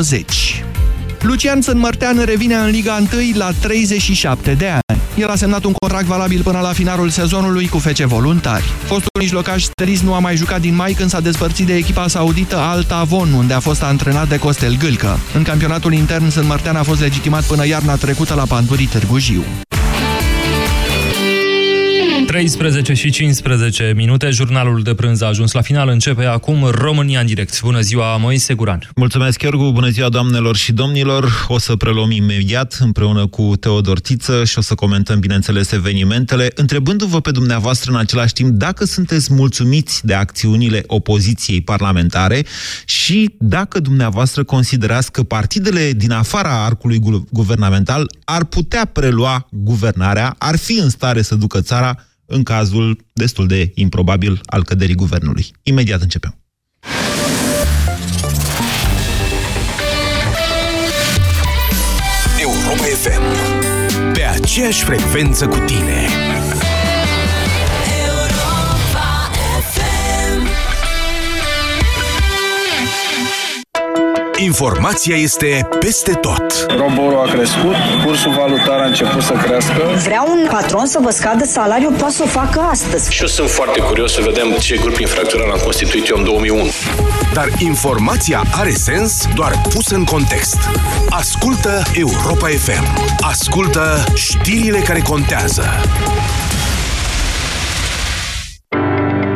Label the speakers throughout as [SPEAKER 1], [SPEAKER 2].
[SPEAKER 1] 20. Lucian Sânmărtean revine în Liga 1 la 37 de ani. El a semnat un contract valabil până la finalul sezonului cu FC Voluntari. Fostul mijlocaș steris nu a mai jucat din mai când s-a despărțit de echipa saudită Alta Avon, unde a fost antrenat de Costel Gâlcă. În campionatul intern, Sânmărtean a fost legitimat până iarna trecută la Pandurii Târgu Jiu.
[SPEAKER 2] 13 și 15 minute, jurnalul de prânz a ajuns la final, începe acum România în direct. Bună ziua, Moise Guran.
[SPEAKER 3] Mulțumesc, Iorgu, bună ziua, doamnelor și domnilor. O să preluăm imediat împreună cu Teodor Tiță și o să comentăm, bineînțeles, evenimentele, întrebându-vă pe dumneavoastră în același timp dacă sunteți mulțumiți de acțiunile opoziției parlamentare și dacă dumneavoastră considerați că partidele din afara arcului guvernamental ar putea prelua guvernarea, ar fi în stare să ducă țara în cazul destul de improbabil al căderii guvernului. Imediat începem.
[SPEAKER 4] Europa FM. Pe aceeași frecvență cu tine. Informația este peste tot.
[SPEAKER 5] Roborul a crescut, cursul valutar a început să crească.
[SPEAKER 6] Vrea un patron să vă scadă salariul, poate să o facă astăzi.
[SPEAKER 7] Și eu sunt foarte curios să vedem ce grup infracțional am constituit eu în 2001.
[SPEAKER 4] Dar informația are sens doar pusă în context. Ascultă Europa FM. Ascultă știrile care contează.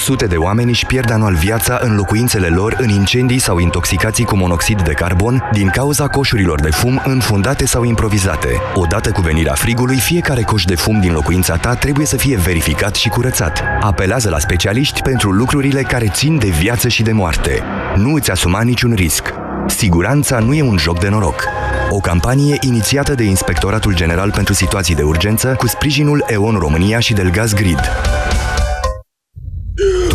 [SPEAKER 8] Sute de oameni își pierd anual viața în locuințele lor în incendii sau intoxicații cu monoxid de carbon din cauza coșurilor de fum înfundate sau improvizate. Odată cu venirea frigului, fiecare coș de fum din locuința ta trebuie să fie verificat și curățat. Apelează la specialiști pentru lucrurile care țin de viață și de moarte. Nu îți asuma niciun risc. Siguranța nu e un joc de noroc. O campanie inițiată de Inspectoratul General pentru Situații de Urgență cu sprijinul EON România și Delgaz Grid.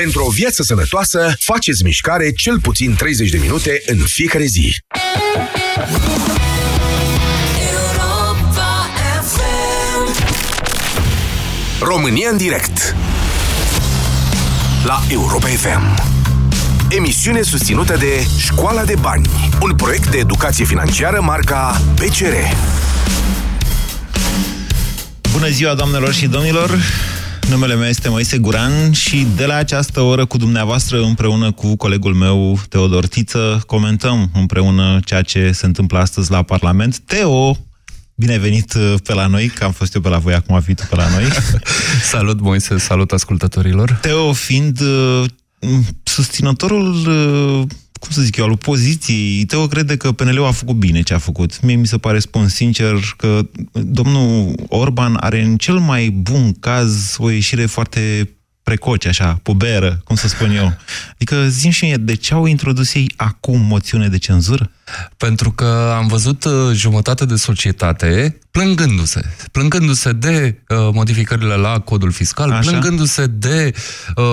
[SPEAKER 4] Pentru o viață sănătoasă, faceți mișcare cel puțin 30 de minute în fiecare zi. România în direct La Europa FM Emisiune susținută de Școala de Bani Un proiect de educație financiară marca PCR
[SPEAKER 3] Bună ziua, doamnelor și domnilor! Numele meu este Moise Guran și de la această oră cu dumneavoastră împreună cu colegul meu Teodor Tiță comentăm împreună ceea ce se întâmplă astăzi la Parlament. Teo, bine venit uh, pe la noi, că am fost eu pe la voi, acum a venit pe la noi.
[SPEAKER 2] salut Moise, salut ascultătorilor.
[SPEAKER 3] Teo fiind uh, susținătorul uh, cum să zic eu, al opoziției, Teo crede că PNL-ul a făcut bine ce a făcut. Mie mi se pare, spun sincer, că domnul Orban are în cel mai bun caz o ieșire foarte precoce, așa, puberă, cum să spun eu. Adică, zim și mie, de ce au introdus ei acum moțiune de cenzură?
[SPEAKER 2] Pentru că am văzut uh, jumătate de societate plângându-se. Plângându-se de uh, modificările la codul fiscal, Așa. plângându-se de uh,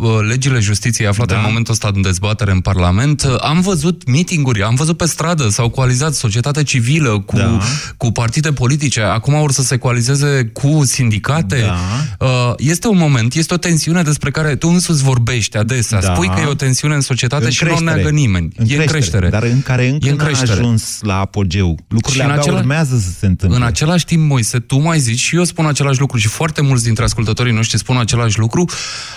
[SPEAKER 2] uh, legile justiției aflate da. în momentul ăsta în dezbatere în Parlament. Uh, am văzut mitinguri, am văzut pe stradă, s-au coalizat societatea civilă cu, da. cu partide politice, acum vor să se coalizeze cu sindicate. Da. Uh, este un moment, este o tensiune despre care tu însuți vorbești adesea. Da. Spui că e o tensiune în societate în și creștere. nu o neagă nimeni.
[SPEAKER 3] În e creștere, în creștere. Dar în care încă n-a ajuns la apogeu. Lucrurile abia acela... urmează să se întâmple
[SPEAKER 2] același timp, Moise, tu mai zici și eu spun același lucru și foarte mulți dintre ascultătorii noștri spun același lucru,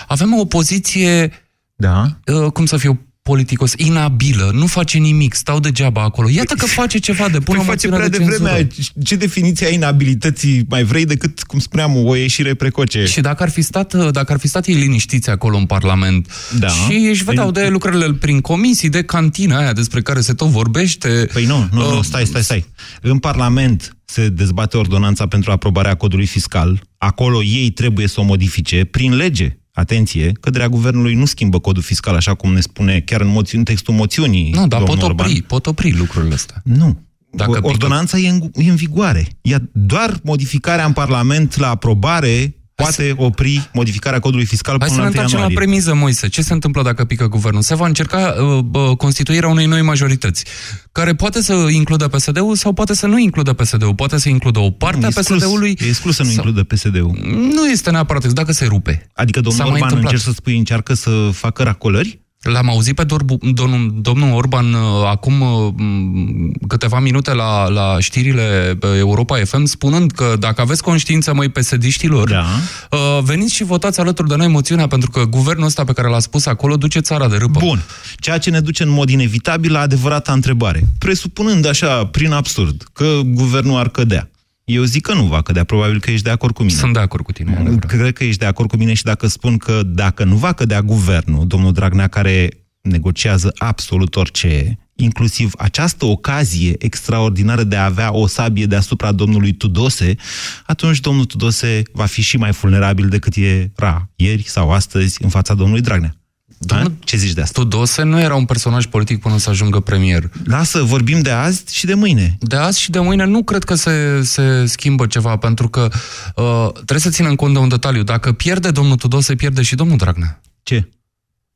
[SPEAKER 2] avem o poziție,
[SPEAKER 3] da.
[SPEAKER 2] Uh, cum să fiu, politicos, inabilă, nu face nimic, stau degeaba acolo. Iată că face ceva de bună
[SPEAKER 3] păi face prea de, de vreme. Ce definiție a inabilității mai vrei decât, cum spuneam, o ieșire precoce?
[SPEAKER 2] Și dacă ar fi stat, dacă ar fi stat ei liniștiți acolo în Parlament da. și își vedeau de lucrurile prin comisii, de cantina aia despre care se tot vorbește...
[SPEAKER 3] Păi nu, nu, uh, nu, stai, stai, stai. În Parlament se dezbate ordonanța pentru aprobarea codului fiscal. Acolo ei trebuie să o modifice prin lege atenție, căderea guvernului nu schimbă codul fiscal, așa cum ne spune chiar în, moți- în textul moțiunii.
[SPEAKER 2] Nu, dar pot opri, Orban. pot opri lucrurile astea.
[SPEAKER 3] Nu. Dacă Ordonanța pică... e, în, e în vigoare. Ia doar modificarea în Parlament la aprobare poate opri modificarea codului fiscal
[SPEAKER 2] Hai
[SPEAKER 3] până
[SPEAKER 2] să ne întoarcem la premiză, Moise. Ce se întâmplă dacă pică guvernul? Se va încerca uh, uh, constituirea unei noi majorități, care poate să includă PSD-ul sau poate să nu includă PSD-ul. Poate să includă o parte a PSD-ului.
[SPEAKER 3] E exclus să nu sau... includă PSD-ul.
[SPEAKER 2] Nu este neapărat dacă se rupe.
[SPEAKER 3] Adică domnul Orban încerc să spui, încearcă să facă racolări?
[SPEAKER 2] L-am auzit pe domnul, domnul Orban uh, acum uh, câteva minute la, la știrile uh, Europa FM spunând că dacă aveți conștiință, măi, pesediștilor, da. veniți și votați alături de noi moțiunea, pentru că guvernul ăsta pe care l-a spus acolo duce țara de râpă.
[SPEAKER 3] Bun. Ceea ce ne duce în mod inevitabil la adevărata întrebare. Presupunând așa, prin absurd, că guvernul ar cădea. Eu zic că nu va cădea, probabil că ești de acord cu mine.
[SPEAKER 2] Sunt de acord cu tine.
[SPEAKER 3] Cred că ești de acord cu mine și dacă spun că dacă nu va cădea guvernul, domnul Dragnea, care negociază absolut orice, inclusiv această ocazie extraordinară de a avea o sabie deasupra domnului Tudose, atunci domnul Tudose va fi și mai vulnerabil decât era ieri sau astăzi în fața domnului Dragnea. Domnul, Ce zici de asta?
[SPEAKER 2] Tudose nu era un personaj politic până să ajungă premier.
[SPEAKER 3] Lasă, vorbim de azi și de mâine.
[SPEAKER 2] De azi și de mâine nu cred că se, se schimbă ceva, pentru că uh, trebuie să ținem cont de un detaliu. Dacă pierde domnul Tudose, pierde și domnul Dragnea.
[SPEAKER 3] Ce?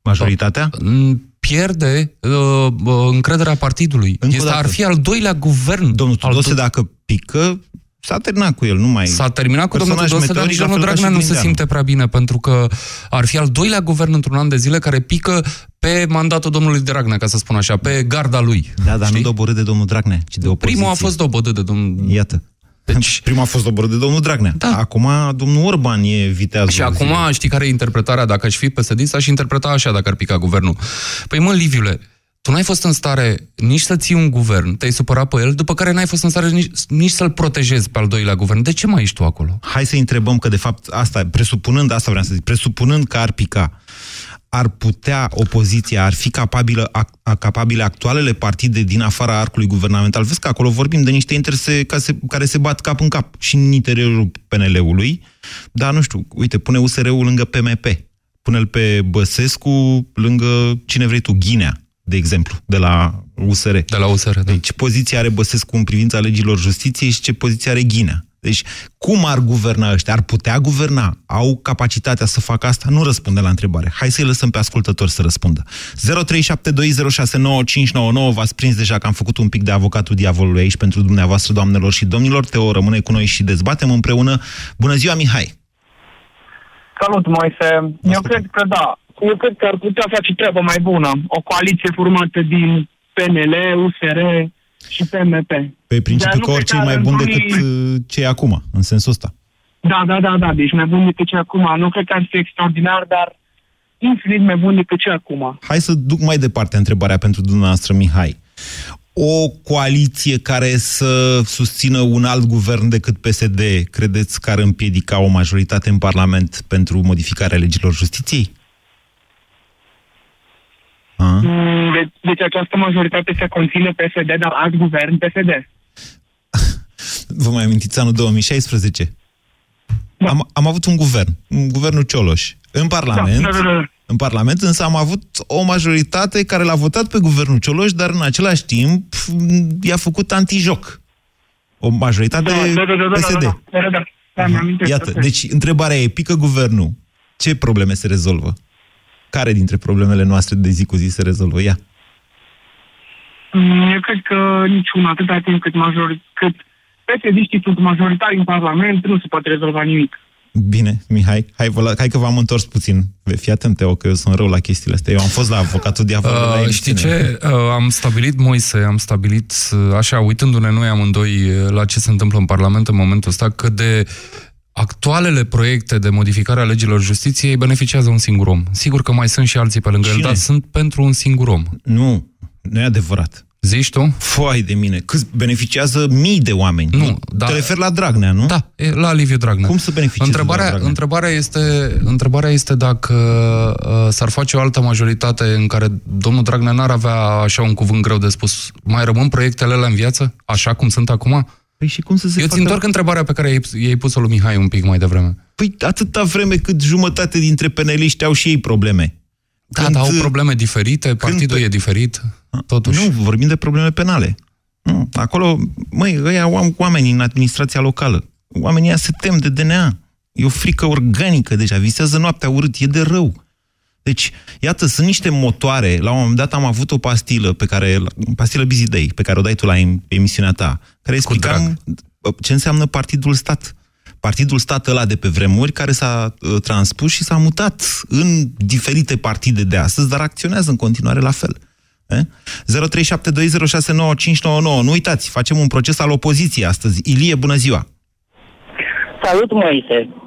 [SPEAKER 3] Majoritatea?
[SPEAKER 2] Pierde uh, uh, încrederea partidului. este, ar fi al doilea guvern.
[SPEAKER 3] Domnul Tudose, al dacă pică, S-a terminat cu el, nu mai...
[SPEAKER 2] S-a terminat cu domnul Tudose, dar nici domnul Dragnea nu se simte prea bine, pentru că ar fi al doilea guvern într-un an de zile care pică pe mandatul domnului Dragnea, ca să spun așa, pe garda lui.
[SPEAKER 3] Da, dar știi? nu doborât de domnul Dragnea, ci de opoziție.
[SPEAKER 2] Primul a fost doborât de domnul...
[SPEAKER 3] Iată. Deci... Prima a fost doborât de domnul Dragnea. Da. Acum domnul Orban e viteazul.
[SPEAKER 2] Și acum zile. știi care e interpretarea? Dacă aș fi psd aș interpreta așa dacă ar pica guvernul. Păi mă, Liviule, tu n-ai fost în stare nici să ții un guvern, te-ai supărat pe el, după care n-ai fost în stare nici, nici să-l protejezi pe al doilea guvern. De ce mai ești tu acolo?
[SPEAKER 3] Hai să întrebăm că, de fapt, asta, presupunând, asta vreau să zic, presupunând că ar pica, ar putea opoziția, ar fi capabilă, a, a, capabile actualele partide din afara arcului guvernamental. Vezi că acolo vorbim de niște interese ca se, care se bat cap în cap și în interiorul PNL-ului, dar nu știu, uite, pune USR-ul lângă PMP, pune-l pe Băsescu lângă cine vrei tu, Ghinea de exemplu, de la USR.
[SPEAKER 2] De la USR, da.
[SPEAKER 3] Deci, ce poziție are Băsescu în privința legilor justiției și ce poziție are Ghinea. Deci, cum ar guverna ăștia? Ar putea guverna? Au capacitatea să facă asta? Nu răspunde la întrebare. Hai să-i lăsăm pe ascultători să răspundă. 0372069599 V-ați prins deja că am făcut un pic de avocatul diavolului aici pentru dumneavoastră, doamnelor și domnilor. Teo rămâne cu noi și dezbatem împreună. Bună ziua, Mihai!
[SPEAKER 9] Salut, Moise! Eu cred că da, eu cred că ar putea face treaba mai bună. O coaliție formată din PNL, USR și PMP.
[SPEAKER 3] Pe principiu că orice e mai bun decât uh, ce e acum, în sensul ăsta.
[SPEAKER 9] Da, da, da, da, deci mai bun decât ce e acum. Nu cred că ar fi extraordinar, dar infinit mai bun decât ce acum.
[SPEAKER 3] Hai să duc mai departe întrebarea pentru dumneavoastră, Mihai. O coaliție care să susțină un alt guvern decât PSD, credeți că ar împiedica o majoritate în Parlament pentru modificarea legilor justiției?
[SPEAKER 9] Mm, deci, deci această majoritate se conține PSD, dar alt guvern PSD.
[SPEAKER 3] Vă mai amintiți anul 2016? Da. Am, am avut un guvern, un guvernul Cioloș. În Parlament, da, da, da, da. în Parlament însă am avut o majoritate care l-a votat pe guvernul Cioloș, dar în același timp i-a făcut antijoc. O majoritate da, da, da, da, PSD. Da, da, da, da, da, da, Iată, deci întrebarea e, pică guvernul, ce probleme se rezolvă? Care dintre problemele noastre de zi cu zi se rezolvă? Ia.
[SPEAKER 9] Mm, eu cred că niciuna, atâta timp cât, major, cât psd sunt majoritari în Parlament, nu se poate rezolva nimic.
[SPEAKER 3] Bine, Mihai, hai, vă, hai că v-am întors puțin. Fii atent, Teo, că eu sunt rău la chestiile astea. Eu am fost la avocatul diavolului.
[SPEAKER 2] Uh, știi ce? Uh, am stabilit, Moise, am stabilit, uh, așa, uitându-ne noi amândoi uh, la ce se întâmplă în Parlament în momentul ăsta, că de actualele proiecte de modificare a legilor justiției beneficiază un singur om. Sigur că mai sunt și alții pe lângă Cine? el, dar sunt pentru un singur om.
[SPEAKER 3] Nu, nu e adevărat.
[SPEAKER 2] Zici tu?
[SPEAKER 3] Foai de mine. Cât beneficiază mii de oameni.
[SPEAKER 2] Nu,
[SPEAKER 3] da. Te referi la Dragnea, nu?
[SPEAKER 2] Da, la Liviu Dragnea.
[SPEAKER 3] Cum să beneficieze
[SPEAKER 2] întrebarea,
[SPEAKER 3] Dragnea?
[SPEAKER 2] întrebarea, este, întrebarea este dacă uh, s-ar face o altă majoritate în care domnul Dragnea n-ar avea așa un cuvânt greu de spus. Mai rămân proiectele alea în viață, așa cum sunt acum?
[SPEAKER 3] Păi și cum să se
[SPEAKER 2] Eu
[SPEAKER 3] facă...
[SPEAKER 2] ți întorc întrebarea pe care i-ai pus-o lui Mihai un pic mai devreme.
[SPEAKER 3] Păi atâta vreme cât jumătate dintre peneliști au și ei probleme.
[SPEAKER 2] Da, când, dar au probleme diferite, partidul când... e diferit, totuși.
[SPEAKER 3] Nu, vorbim de probleme penale. Nu, acolo, măi, ăia au oameni în administrația locală. Oamenii ăia se tem de DNA. E o frică organică deja, visează noaptea urât, e de rău. Deci, iată, sunt niște motoare. La un moment dat am avut o pastilă pe care, pastilă Busy Day, pe care o dai tu la emisiunea ta, care explicam ce înseamnă Partidul Stat. Partidul Stat ăla de pe vremuri, care s-a uh, transpus și s-a mutat în diferite partide de astăzi, dar acționează în continuare la fel. Eh? 0372069599. Nu uitați, facem un proces al opoziției astăzi. Ilie, bună ziua!
[SPEAKER 10] Salut, Moise!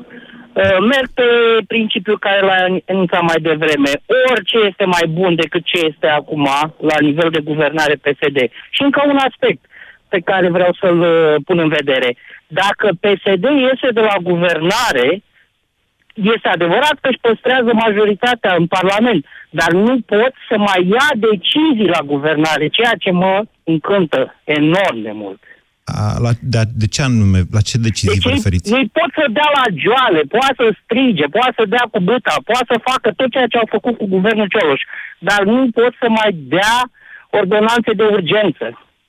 [SPEAKER 10] Uh, merg pe principiul care l-a enunțat mai devreme. Orice este mai bun decât ce este acum la nivel de guvernare PSD. Și încă un aspect pe care vreau să-l uh, pun în vedere. Dacă PSD iese de la guvernare, este adevărat că își păstrează majoritatea în Parlament, dar nu pot să mai ia decizii la guvernare, ceea ce mă încântă enorm de mult.
[SPEAKER 3] A, la, de, de ce anume? La ce decizii deci vă referiți?
[SPEAKER 10] Ei pot să dea la joale, poate să strige, poate să dea cu băta, poate să facă tot ceea ce au făcut cu guvernul Cioloș, dar nu pot să mai dea ordonanțe de urgență.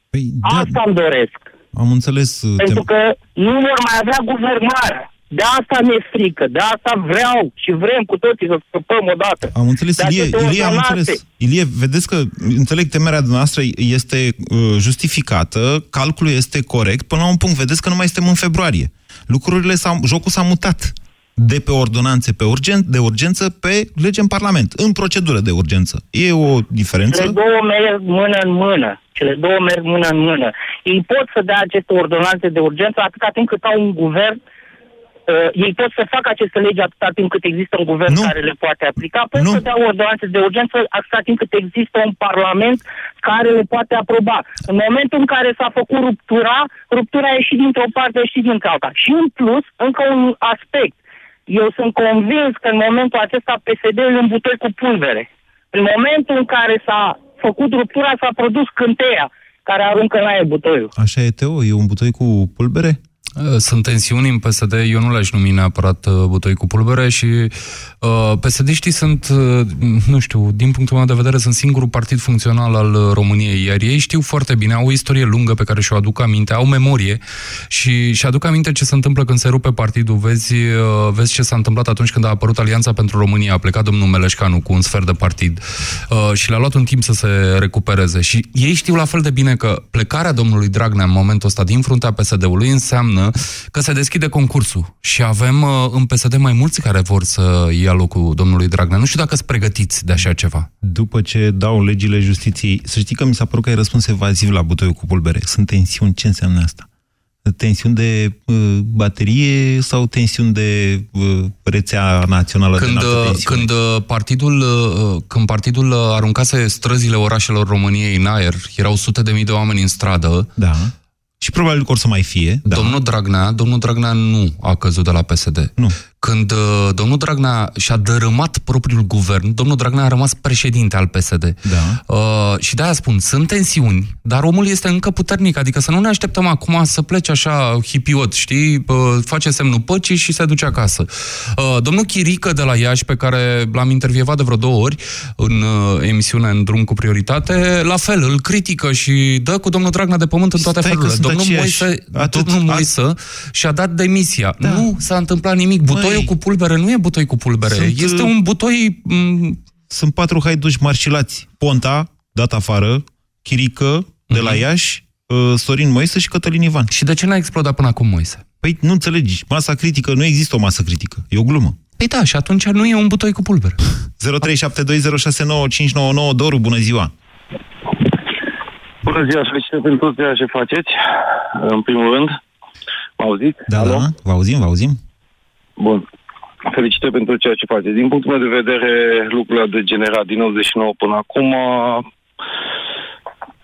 [SPEAKER 3] Păi,
[SPEAKER 10] da, Asta îmi doresc.
[SPEAKER 3] Am înțeles.
[SPEAKER 10] Uh, Pentru că nu vor mai avea guvernare. De asta mi-e frică, de asta vreau și vrem cu toții să scăpăm odată.
[SPEAKER 3] Am înțeles, Ilie, Ilie, am înțeles. Ilie, vedeți că, înțeleg, temerea dumneavoastră este uh, justificată, calculul este corect, până la un punct, vedeți că nu mai suntem în februarie. Lucrurile s-au, jocul s-a mutat de pe ordonanțe pe urgen, de urgență pe lege în Parlament, în procedură de urgență. E o diferență?
[SPEAKER 10] Cele două merg mână în mână. Cele două merg mână în mână. Ei pot să dea aceste ordonanțe de urgență atâta timp cât au un guvern Uh, ei pot să facă aceste legi atâta timp cât există un guvern nu. care le poate aplica, pot nu. să dea ordonanțe de urgență atâta timp cât există un parlament care le poate aproba. În momentul în care s-a făcut ruptura, ruptura a ieșit dintr-o parte și din alta. Și în plus, încă un aspect. Eu sunt convins că în momentul acesta PSD îl îmbutoi cu pulvere. În momentul în care s-a făcut ruptura, s-a produs cânteia care aruncă în aer butoiul.
[SPEAKER 3] Așa e, Teo? E un butoi cu pulbere?
[SPEAKER 2] Uh, sunt tensiuni în PSD, eu nu le-aș numi neapărat uh, butoi cu pulbere și uh, PSD-știi sunt, uh, nu știu, din punctul meu de vedere, sunt singurul partid funcțional al uh, României, iar ei știu foarte bine, au o istorie lungă pe care și-o aduc aminte, au memorie și și aduc aminte ce se întâmplă când se rupe partidul. Vezi, uh, vezi ce s-a întâmplat atunci când a apărut Alianța pentru România, a plecat domnul Meleșcanu cu un sfert de partid uh, și le-a luat un timp să se recupereze. Și ei știu la fel de bine că plecarea domnului Dragnea în momentul ăsta din fruntea PSD-ului înseamnă înseamnă că se deschide concursul și avem uh, în PSD mai mulți care vor să ia locul domnului Dragnea. Nu știu dacă sunt pregătiți de așa ceva.
[SPEAKER 3] După ce dau legile justiției, să știi că mi s-a părut că ai răspuns evaziv la butoiul cu pulbere. Sunt tensiuni. Ce înseamnă asta? Tensiuni de uh, baterie sau tensiuni de uh, rețea națională
[SPEAKER 2] când,
[SPEAKER 3] de
[SPEAKER 2] uh, când uh, partidul uh, când partidul aruncase străzile orașelor României în aer, erau sute de mii de oameni în stradă.
[SPEAKER 3] Da. Și probabil că or să mai fie.
[SPEAKER 2] Da. Domnul Dragnea, domnul Dragnea nu a căzut de la PSD.
[SPEAKER 3] Nu.
[SPEAKER 2] Când uh, domnul Dragnea și-a dărâmat propriul guvern, domnul Dragnea a rămas președinte al PSD.
[SPEAKER 3] Da.
[SPEAKER 2] Uh, și de-aia spun, sunt tensiuni, dar omul este încă puternic, adică să nu ne așteptăm acum să plece așa hipiot, știi? Uh, face semnul păcii și se duce acasă. Uh, domnul Chirică de la Iași, pe care l-am intervievat de vreo două ori în uh, emisiune în drum cu prioritate, la fel, îl critică și dă cu domnul Dragnea de pământ în toate
[SPEAKER 3] Stai
[SPEAKER 2] felurile. Domnul Moise, Atât, domnul Moise și-a dat demisia. Da. Nu s-a întâmplat nimic. Butoiul Băi, cu pulbere nu e butoi cu pulbere. Sunt, este un butoi... M-
[SPEAKER 3] sunt patru haiduși marșilați. Ponta, dat afară, Chirică, de la mhm. Iași, uh, Sorin Moise și Cătălin Ivan.
[SPEAKER 2] Și de ce n-a explodat până acum Moise?
[SPEAKER 3] Păi nu înțelegi. Masa critică, nu există o masă critică. E o glumă.
[SPEAKER 2] Păi da, și atunci nu e un butoi cu pulbere.
[SPEAKER 3] 0372069599 Doru, bună ziua!
[SPEAKER 11] Bună ziua, felicitări pentru ceea ce faceți, în primul rând. Mă auziți?
[SPEAKER 3] Da, Alo? da, vă auzim, vă auzim.
[SPEAKER 5] Bun. Felicitări pentru ceea ce faceți. Din punctul meu de vedere, lucrurile au degenerat din 99 până acum.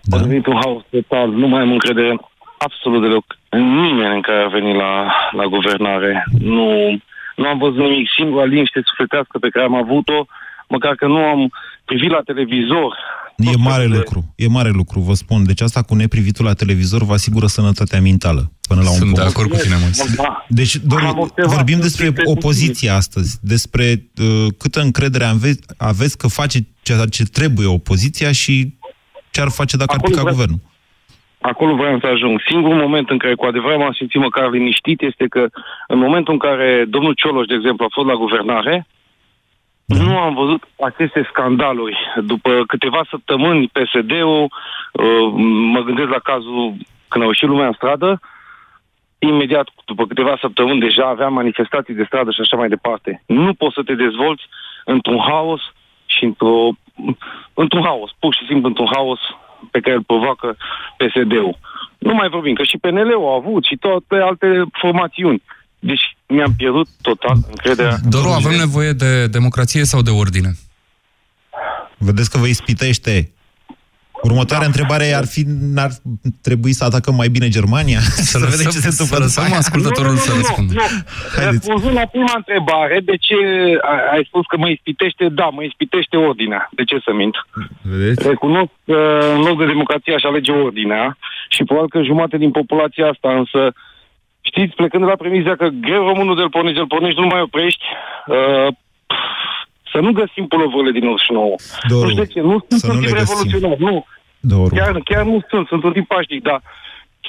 [SPEAKER 5] Da. A devenit un haos total. Nu mai am încredere absolut deloc în nimeni în care a venit la, la guvernare. Nu, nu am văzut nimic. Singura liniște sufletească pe care am avut-o, măcar că nu am privit la televizor.
[SPEAKER 3] E mare de... lucru, e mare lucru, vă spun. Deci asta cu neprivitul la televizor vă asigură sănătatea mentală până la un
[SPEAKER 2] Sunt
[SPEAKER 3] punct.
[SPEAKER 2] de acord cu tine, mă.
[SPEAKER 5] Da.
[SPEAKER 3] Deci, doar, vorbim despre opoziție astăzi, despre uh, câtă încredere aveți, aveți că face ceea ce trebuie opoziția și ce ar face dacă
[SPEAKER 5] Acolo
[SPEAKER 3] ar pica
[SPEAKER 5] vre-
[SPEAKER 3] guvernul.
[SPEAKER 5] Acolo vreau să ajung. Singurul moment în care cu adevărat m-am simțit măcar liniștit este că în momentul în care domnul Cioloș, de exemplu, a fost la guvernare, da. nu am văzut aceste scandaluri. După câteva săptămâni, PSD-ul, uh, mă gândesc la cazul când au ieșit lumea în stradă, imediat, după câteva săptămâni, deja aveam manifestații de stradă și așa mai departe. Nu poți să te dezvolți într-un haos și într-o, într-un haos, pur și simplu într-un haos pe care îl provoacă PSD-ul. Nu mai vorbim, că și PNL-ul a avut și toate alte formațiuni. Deci mi-am pierdut total încrederea.
[SPEAKER 2] Doru, avem nevoie de democrație sau de ordine?
[SPEAKER 3] Vedeți că vă ispitește. Următoarea da. întrebare ar fi, n-ar trebui să atacăm mai bine Germania?
[SPEAKER 2] Să vedem ce se întâmplă. Să lăsăm ascultătorul să răspundă.
[SPEAKER 5] Nu, Răspunzând la prima întrebare, de ce ai ai spus că mă ispitește? Da, mă ispitește ordinea. De ce să mint?
[SPEAKER 3] Vedeți?
[SPEAKER 5] Recunosc că în loc de democrație aș alege ordinea și probabil că jumate din populația asta, însă, știți, plecând de la premiza că greu românul de-l pornești, de-l pornești, nu mai oprești, uh, să nu găsim pulovurile din 89.
[SPEAKER 3] Doru,
[SPEAKER 5] nu știu de ce, nu sunt
[SPEAKER 3] să
[SPEAKER 5] un
[SPEAKER 3] nu
[SPEAKER 5] tip
[SPEAKER 3] le găsim.
[SPEAKER 5] revoluționar, nu.
[SPEAKER 3] Doru.
[SPEAKER 5] Chiar, chiar nu sunt, sunt un tip pașnic, dar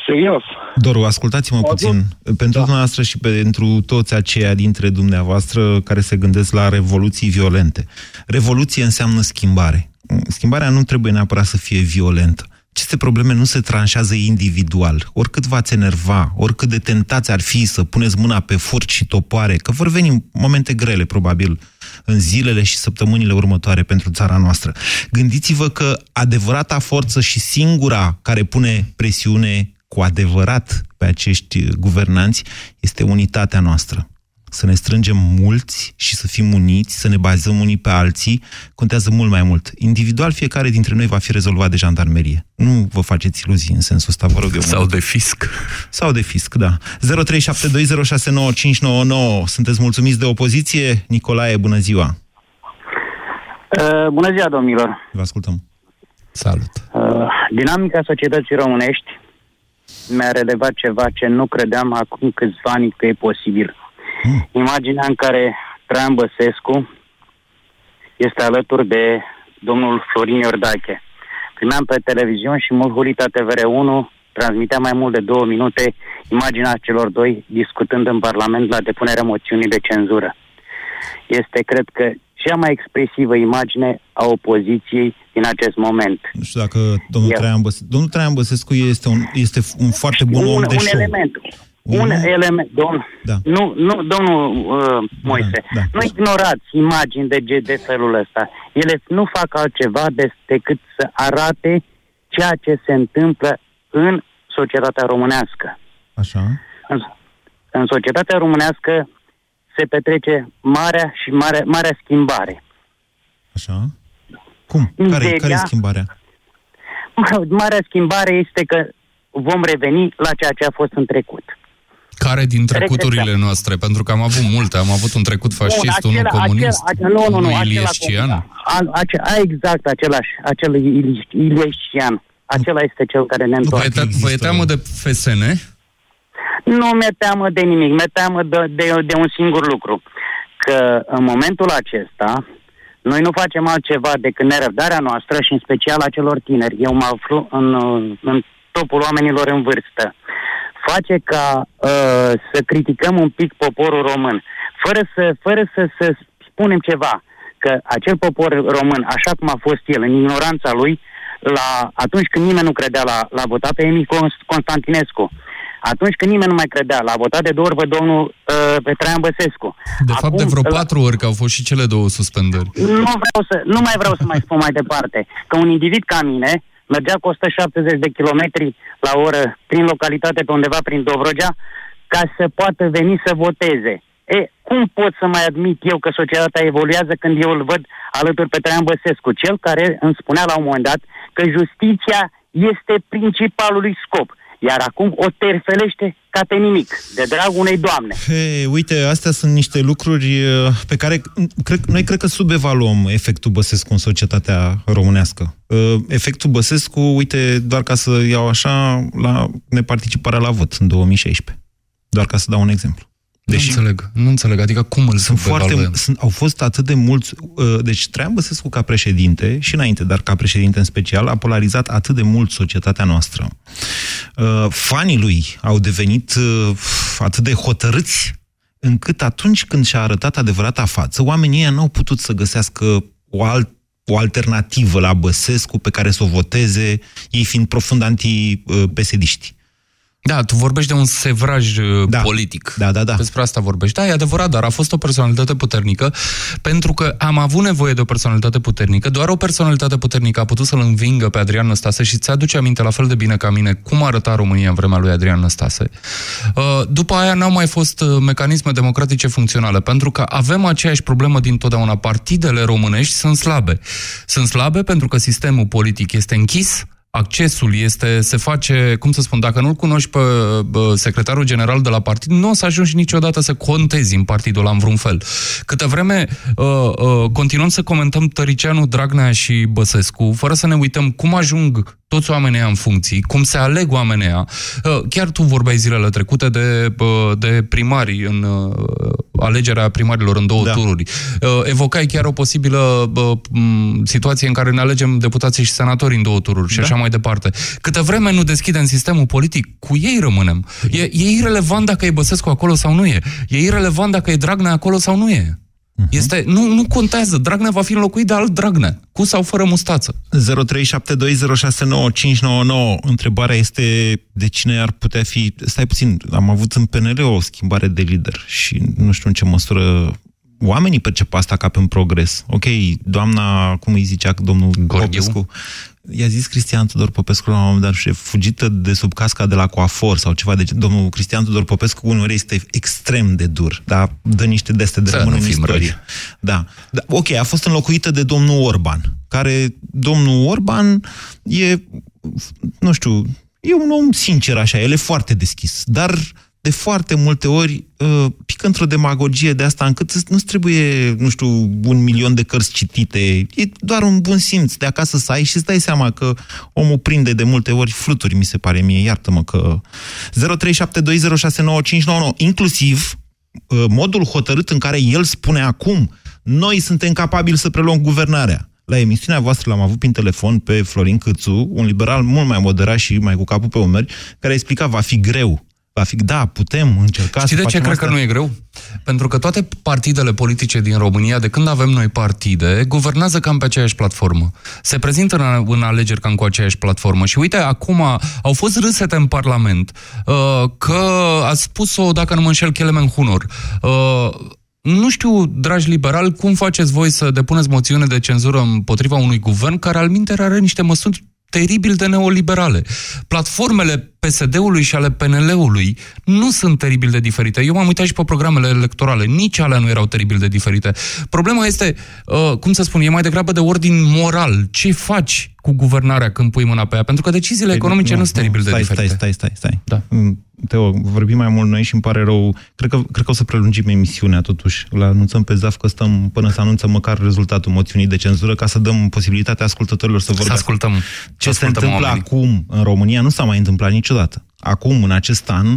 [SPEAKER 5] serios.
[SPEAKER 3] Doru, ascultați-mă puțin. Pentru da. dumneavoastră și pentru toți aceia dintre dumneavoastră care se gândesc la revoluții violente. Revoluție înseamnă schimbare. Schimbarea nu trebuie neapărat să fie violentă. Aceste probleme nu se tranșează individual. Oricât v-ați enerva, oricât de tentați ar fi să puneți mâna pe furci și topoare, că vor veni momente grele, probabil, în zilele și săptămânile următoare pentru țara noastră. Gândiți-vă că adevărata forță și singura care pune presiune cu adevărat pe acești guvernanți este unitatea noastră. Să ne strângem mulți și să fim uniți, să ne bazăm unii pe alții, contează mult mai mult. Individual, fiecare dintre noi va fi rezolvat de jandarmerie. Nu vă faceți iluzii în sensul ăsta, vă rog eu.
[SPEAKER 2] Sau de fisc.
[SPEAKER 3] Sau de fisc, da. 0372069599. Sunteți mulțumiți de opoziție? Nicolae, bună ziua!
[SPEAKER 11] Uh, bună ziua, domnilor!
[SPEAKER 3] Vă ascultăm.
[SPEAKER 2] Salut!
[SPEAKER 11] Uh, dinamica societății românești mi-a relevat ceva ce nu credeam acum câțiva ani că e posibil. Mm. Imaginea în care Traian Băsescu este alături de domnul Florin Iordache. Primeam pe televiziune și Mulhulita TVR1 transmitea mai mult de două minute imaginea celor doi discutând în Parlament la depunerea moțiunii de cenzură. Este, cred că, cea mai expresivă imagine a opoziției din acest moment.
[SPEAKER 3] Nu știu dacă domnul
[SPEAKER 11] Eu-
[SPEAKER 3] Traian Băsescu... Domnul Traian Băsescu este un, este un foarte bun om
[SPEAKER 11] un,
[SPEAKER 3] de
[SPEAKER 11] un
[SPEAKER 3] show.
[SPEAKER 11] element. Un
[SPEAKER 3] Un-
[SPEAKER 11] element, domn,
[SPEAKER 3] Da.
[SPEAKER 11] nu, nu, domnul uh, Moise,
[SPEAKER 3] da.
[SPEAKER 11] nu ignorați imagini de, ge- de felul ăsta. Ele nu fac altceva de, decât să arate ceea ce se întâmplă în societatea românească.
[SPEAKER 3] Așa.
[SPEAKER 11] În, în societatea românească se petrece marea și mare, marea schimbare.
[SPEAKER 3] Așa. Cum? Care,
[SPEAKER 11] Ideea-
[SPEAKER 3] care e schimbarea?
[SPEAKER 11] Marea schimbare este că vom reveni la ceea ce a fost în trecut.
[SPEAKER 2] Care din trecuturile
[SPEAKER 11] Regretat.
[SPEAKER 2] noastre? Pentru că am avut multe. Am avut un trecut fascist,
[SPEAKER 11] Bun,
[SPEAKER 2] unul
[SPEAKER 11] acela-
[SPEAKER 2] comunist,
[SPEAKER 11] acela- nu, nu, nu,
[SPEAKER 2] unul
[SPEAKER 11] acela
[SPEAKER 2] iliescian.
[SPEAKER 11] A, ace, a, exact, același, acel ili- iliescian. Acela este cel care ne
[SPEAKER 2] Vă e,
[SPEAKER 11] întoarce.
[SPEAKER 2] te- vă e teamă de FSN?
[SPEAKER 11] Nu mi-e teamă de nimic, mi-e teamă de, de, de un singur lucru. Că în momentul acesta, noi nu facem altceva decât nerăbdarea noastră și în special a celor tineri. Eu mă aflu în, în topul oamenilor în vârstă. Face ca uh, să criticăm un pic poporul român, fără să, fără să, să spunem ceva, că acel popor român, așa cum a fost el, în ignoranța lui, la, atunci când nimeni nu credea, la, la votat pe Emi Const- Constantinescu. Atunci când nimeni nu mai credea, l-a votat de două ori pe domnul uh, pe Traian Băsescu.
[SPEAKER 2] De fapt, de vreo
[SPEAKER 11] la-
[SPEAKER 2] patru ori, că au fost și cele două suspendări.
[SPEAKER 11] nu, vreau să, nu mai vreau să mai spun mai departe. Că un individ ca mine mergea cu 170 de kilometri la oră prin localitate pe undeva prin Dobrogea ca să poată veni să voteze. E, cum pot să mai admit eu că societatea evoluează când eu îl văd alături pe Traian Băsescu, cel care îmi spunea la un moment dat că justiția este principalul scop iar acum o terfelește ca pe nimic, de dragul unei doamne.
[SPEAKER 3] Hey, uite, astea sunt niște lucruri uh, pe care cred, noi cred că subevaluăm efectul Băsescu în societatea românească. Uh, efectul Băsescu, uite, doar ca să iau așa, la neparticiparea la vot în 2016. Doar ca să dau un exemplu.
[SPEAKER 2] Deși nu înțeleg, nu înțeleg, adică cum îl sunt foarte,
[SPEAKER 3] sunt, Au fost atât de mulți, uh, deci Traian Băsescu ca președinte, și înainte, dar ca președinte în special, a polarizat atât de mult societatea noastră. Uh, fanii lui au devenit uh, atât de hotărâți, încât atunci când și-a arătat adevărata față, oamenii ăia nu au putut să găsească o altă o alternativă la Băsescu pe care să o voteze, ei fiind profund anti-pesediști.
[SPEAKER 2] Da, tu vorbești de un sevraj uh,
[SPEAKER 3] da.
[SPEAKER 2] politic.
[SPEAKER 3] Da, da, da.
[SPEAKER 2] Despre asta vorbești. Da, e adevărat, dar a fost o personalitate puternică, pentru că am avut nevoie de o personalitate puternică. Doar o personalitate puternică a putut să-l învingă pe Adrian Năstase și ți-aduce aminte la fel de bine ca mine cum arăta România în vremea lui Adrian Năstase. Uh, după aia n-au mai fost uh, mecanisme democratice funcționale, pentru că avem aceeași problemă din totdeauna. Partidele românești sunt slabe. Sunt slabe pentru că sistemul politic este închis, accesul este, se face, cum să spun, dacă nu-l cunoști pe bă, secretarul general de la partid, nu o să ajungi niciodată să contezi în partidul ăla în vreun fel. Câte vreme uh, uh, continuăm să comentăm Tăricianu, Dragnea și Băsescu, fără să ne uităm cum ajung toți oamenii în funcții, cum se aleg oamenii uh, chiar tu vorbeai zilele trecute de, uh, de primari în uh, alegerea primarilor în două da. tururi. Uh, evocai chiar o posibilă uh, situație în care ne alegem deputații și senatori în două tururi și da. așa mai departe. Câte vreme nu deschidem sistemul politic, cu ei rămânem. E, e irrelevant dacă e Băsescu acolo sau nu e. E irrelevant dacă e Dragnea acolo sau nu e. Uh-huh. Este, nu, nu contează. Dragnea va fi înlocuit de alt Dragnea, cu sau fără mustață.
[SPEAKER 3] 0372069599. Întrebarea este de cine ar putea fi... Stai puțin, am avut în PNL o schimbare de lider și nu știu în ce măsură oamenii percep asta ca pe un progres. Ok, doamna, cum îi zicea domnul Popescu, i-a zis Cristian Tudor Popescu la un moment dat și fugită de sub casca de la coafor sau ceva. Deci domnul Cristian Tudor Popescu uneori este extrem de dur, dar dă niște deste de rămân în istorie. Da. da. Ok, a fost înlocuită de domnul Orban, care domnul Orban e, nu știu, e un om sincer așa, el e foarte deschis, dar de foarte multe ori uh, pică într-o demagogie de asta încât nu-ți trebuie, nu știu, un milion de cărți citite. E doar un bun simț de acasă să ai și îți dai seama că omul prinde de multe ori fluturi, mi se pare mie. Iartă-mă că... 0372069599 inclusiv uh, modul hotărât în care el spune acum noi suntem capabili să preluăm guvernarea. La emisiunea voastră l-am avut prin telefon pe Florin Câțu, un liberal mult mai moderat și mai cu capul pe umeri, care explica va fi greu va fi, da, putem încerca
[SPEAKER 2] Știi
[SPEAKER 3] să
[SPEAKER 2] de ce cred
[SPEAKER 3] asta?
[SPEAKER 2] că nu e greu? Pentru că toate partidele politice din România, de când avem noi partide, guvernează cam pe aceeași platformă. Se prezintă în, în alegeri cam cu aceeași platformă. Și uite, acum au fost râsete în Parlament uh, că a spus-o, dacă nu mă înșel, Kelemen Hunor. Uh, nu știu, dragi liberali, cum faceți voi să depuneți moțiune de cenzură împotriva unui guvern care al minter are niște măsuri teribil de neoliberale. Platformele PSD-ului și ale PNL-ului nu sunt teribil de diferite. Eu m-am uitat și pe programele electorale, nici alea nu erau teribil de diferite. Problema este, uh, cum să spun, e mai degrabă de ordin moral. Ce faci cu guvernarea când pui mâna pe ea? Pentru că deciziile păi, economice nu, nu sunt teribil
[SPEAKER 3] stai,
[SPEAKER 2] de diferite.
[SPEAKER 3] Stai, stai, stai, stai.
[SPEAKER 2] Da.
[SPEAKER 3] Mm, Teo, vorbim mai mult noi și îmi pare rău. Cred că, cred că o să prelungim emisiunea totuși. La anunțăm pe ZAF că stăm până să anunță măcar rezultatul moțiunii de cenzură ca să dăm posibilitatea ascultătorilor să vorbească.
[SPEAKER 2] Să ascultăm.
[SPEAKER 3] Ce
[SPEAKER 2] să
[SPEAKER 3] se întâmplă
[SPEAKER 2] oamenii.
[SPEAKER 3] acum în România nu s-a mai întâmplat niciodată. Acum, în acest an,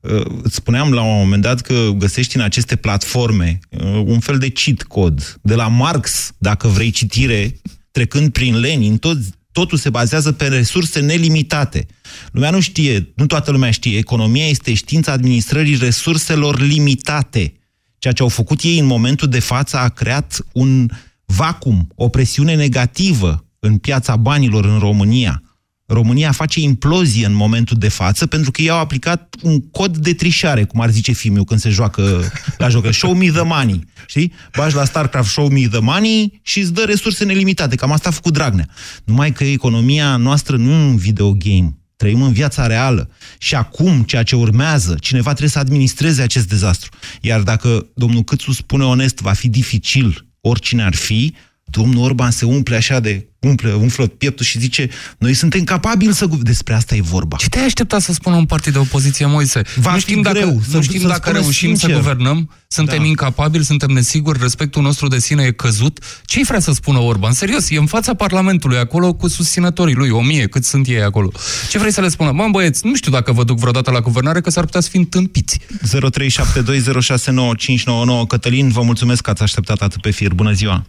[SPEAKER 3] uh, îți spuneam la un moment dat că găsești în aceste platforme uh, un fel de cheat code. De la Marx, dacă vrei citire, trecând prin Lenin, tot, totul se bazează pe resurse nelimitate. Lumea nu știe, nu toată lumea știe, economia este știința administrării resurselor limitate. Ceea ce au făcut ei în momentul de față a creat un vacum, o presiune negativă în piața banilor în România. România face implozie în momentul de față pentru că ei au aplicat un cod de trișare, cum ar zice filmul când se joacă la jocă. Show me the money. Știi? Bagi la StarCraft Show me the money și îți dă resurse nelimitate. Cam asta a făcut Dragnea. Numai că economia noastră nu e un videogame. Trăim în viața reală. Și acum, ceea ce urmează, cineva trebuie să administreze acest dezastru. Iar dacă domnul Câțu spune onest, va fi dificil, oricine ar fi, domnul Orban se umple așa de umple, umflă pieptul și zice noi suntem capabili să... Despre asta e vorba.
[SPEAKER 2] Ce te-ai aștepta să spună un partid de opoziție, Moise?
[SPEAKER 3] Va
[SPEAKER 2] nu
[SPEAKER 3] fi
[SPEAKER 2] știm dacă,
[SPEAKER 3] greu să-
[SPEAKER 2] nu știm
[SPEAKER 3] să
[SPEAKER 2] dacă
[SPEAKER 3] spună
[SPEAKER 2] reușim
[SPEAKER 3] sincer.
[SPEAKER 2] să guvernăm, suntem
[SPEAKER 3] Da.
[SPEAKER 2] incapabili, suntem nesiguri, respectul nostru de sine e căzut. Ce-i vrea să spună Orban? Serios, e în fața Parlamentului, acolo cu susținătorii lui, o mie, cât sunt ei acolo. Ce vrei să le spună? Mă, băieți, nu știu dacă vă duc vreodată la guvernare, că s-ar putea să fim tâmpiți.
[SPEAKER 3] 0372069599 Cătălin, vă mulțumesc că ați așteptat atât pe fir. Bună ziua!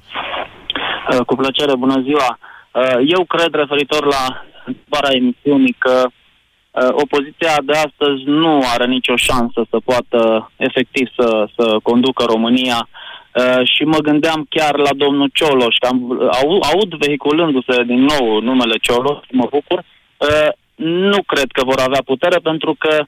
[SPEAKER 12] Uh, Cu plăcere, bună ziua. Uh, Eu cred, referitor la întrebarea emisiunii, că uh, opoziția de astăzi nu are nicio șansă să poată efectiv să, să conducă România Uh, și mă gândeam chiar la domnul Cioloș, că am, au, aud vehiculându-se din nou numele Cioloș, mă bucur, uh, nu cred că vor avea putere pentru că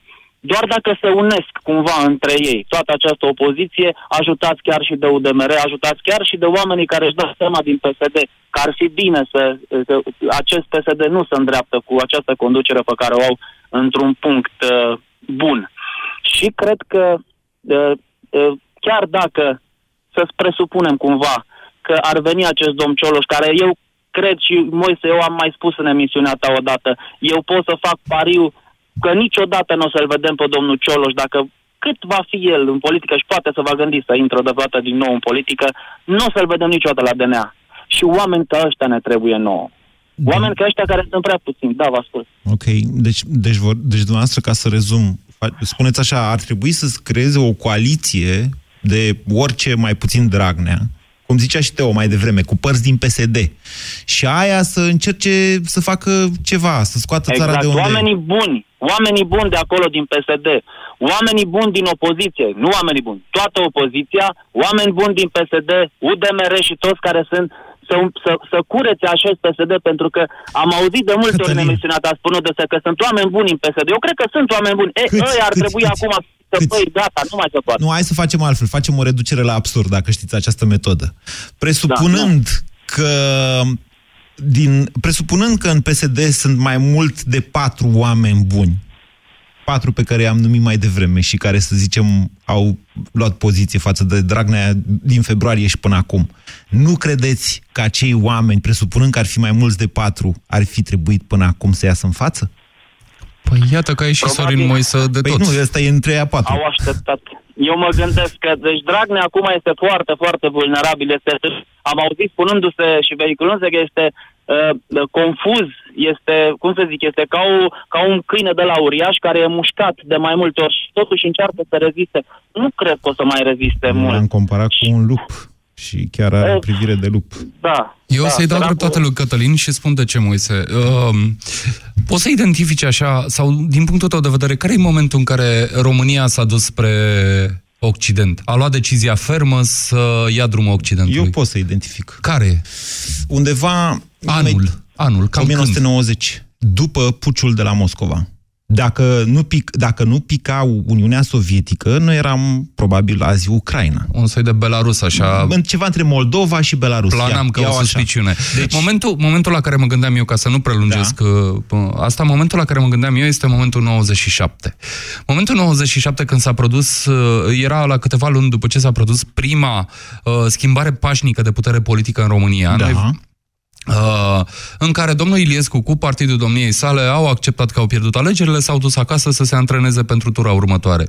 [SPEAKER 12] doar dacă se unesc cumva între ei, toată această opoziție, ajutați chiar și de UDMR, ajutați chiar și de oamenii care își dau seama din PSD că ar fi bine să, să acest PSD nu se îndreaptă cu această conducere pe care o au într-un punct uh, bun. Și cred că uh, uh, chiar dacă să presupunem cumva că ar veni acest domn Cioloș, care eu cred și, Moise, eu am mai spus în emisiunea ta odată, eu pot să fac pariu că niciodată nu o să-l vedem pe domnul Cioloș, dacă cât va fi el în politică și poate să va gândi să intre odată din nou în politică, nu o să-l vedem niciodată la DNA. Și oameni ca ăștia ne trebuie nouă. Oameni ca ăștia care sunt prea puțini. Da, vă ascult.
[SPEAKER 3] Ok, deci, deci, vor, deci dumneavoastră, ca să rezum, fa- spuneți așa, ar trebui să creeze o coaliție de orice mai puțin Dragnea, cum zicea și Teo mai devreme, cu părți din PSD. Și aia să încerce să facă ceva, să scoată țara
[SPEAKER 12] Exact,
[SPEAKER 3] de unde...
[SPEAKER 12] oamenii buni, oamenii buni de acolo din PSD, oamenii buni din opoziție, nu oamenii buni, toată opoziția, oameni buni din PSD, UDMR și toți care sunt să, să, să curețe acest PSD, pentru că am auzit de multe ori în emisiunea ta spunându-se că sunt oameni buni în PSD. Eu cred că sunt oameni buni. E,
[SPEAKER 3] Câți,
[SPEAKER 12] ăia ar
[SPEAKER 3] câți,
[SPEAKER 12] trebui
[SPEAKER 3] câți?
[SPEAKER 12] acum să băi, gata, nu mai se poate.
[SPEAKER 3] Nu, hai să facem altfel. Facem o reducere la absurd, dacă știți această metodă. Presupunând că din, presupunând că în PSD sunt mai mult de patru oameni buni, patru pe care i-am numit mai devreme și care, să zicem, au luat poziție față de Dragnea din februarie și până acum. Nu credeți că acei oameni, presupunând că ar fi mai mulți de patru, ar fi trebuit până acum să iasă în față?
[SPEAKER 2] Păi iată că ai și Sorin Moise de
[SPEAKER 3] păi
[SPEAKER 2] tot.
[SPEAKER 3] nu, ăsta e între a patru.
[SPEAKER 12] Au așteptat. Eu mă gândesc că, deci Dragnea acum este foarte, foarte vulnerabil. Este, am auzit spunându-se și vehiculându-se că este uh, confuz, este, cum să zic, este ca, o, ca un câine de la uriaș care e mușcat de mai multe ori și totuși încearcă să reziste. Nu cred că o să mai reziste mult.
[SPEAKER 3] L-am comparat cu un lup și chiar are o privire de lup.
[SPEAKER 12] Da.
[SPEAKER 2] Eu
[SPEAKER 12] da,
[SPEAKER 2] o să-i dau
[SPEAKER 12] săracul-
[SPEAKER 2] dreptate lui Cătălin și spun de ce, Moise. Uh, poți să identifici așa, sau din punctul tău de vedere, care e momentul în care România s-a dus spre Occident? A luat decizia fermă să ia drumul Occidentului?
[SPEAKER 3] Eu pot să identific.
[SPEAKER 2] Care e?
[SPEAKER 3] Undeva...
[SPEAKER 2] Anul. Anul, cam
[SPEAKER 3] 1990, după puciul de la Moscova. Dacă nu, pic, dacă nu pica Uniunea Sovietică, noi eram probabil azi Ucraina.
[SPEAKER 2] Un soi de Belarus, așa...
[SPEAKER 3] În ceva între Moldova și Belarus.
[SPEAKER 2] Planam
[SPEAKER 3] Ia-
[SPEAKER 2] că
[SPEAKER 3] iau
[SPEAKER 2] o
[SPEAKER 3] așa.
[SPEAKER 2] suspiciune. Deci... Momentul, momentul la care mă gândeam eu, ca să nu prelungesc da. asta, momentul la care mă gândeam eu este momentul 97. Momentul 97 când s-a produs, uh, era la câteva luni după ce s-a produs prima uh, schimbare pașnică de putere politică în România.
[SPEAKER 3] Da.
[SPEAKER 2] Noi, Uh, în care domnul Iliescu cu partidul domniei sale au acceptat că au pierdut alegerile, s-au dus acasă să se antreneze pentru tura următoare.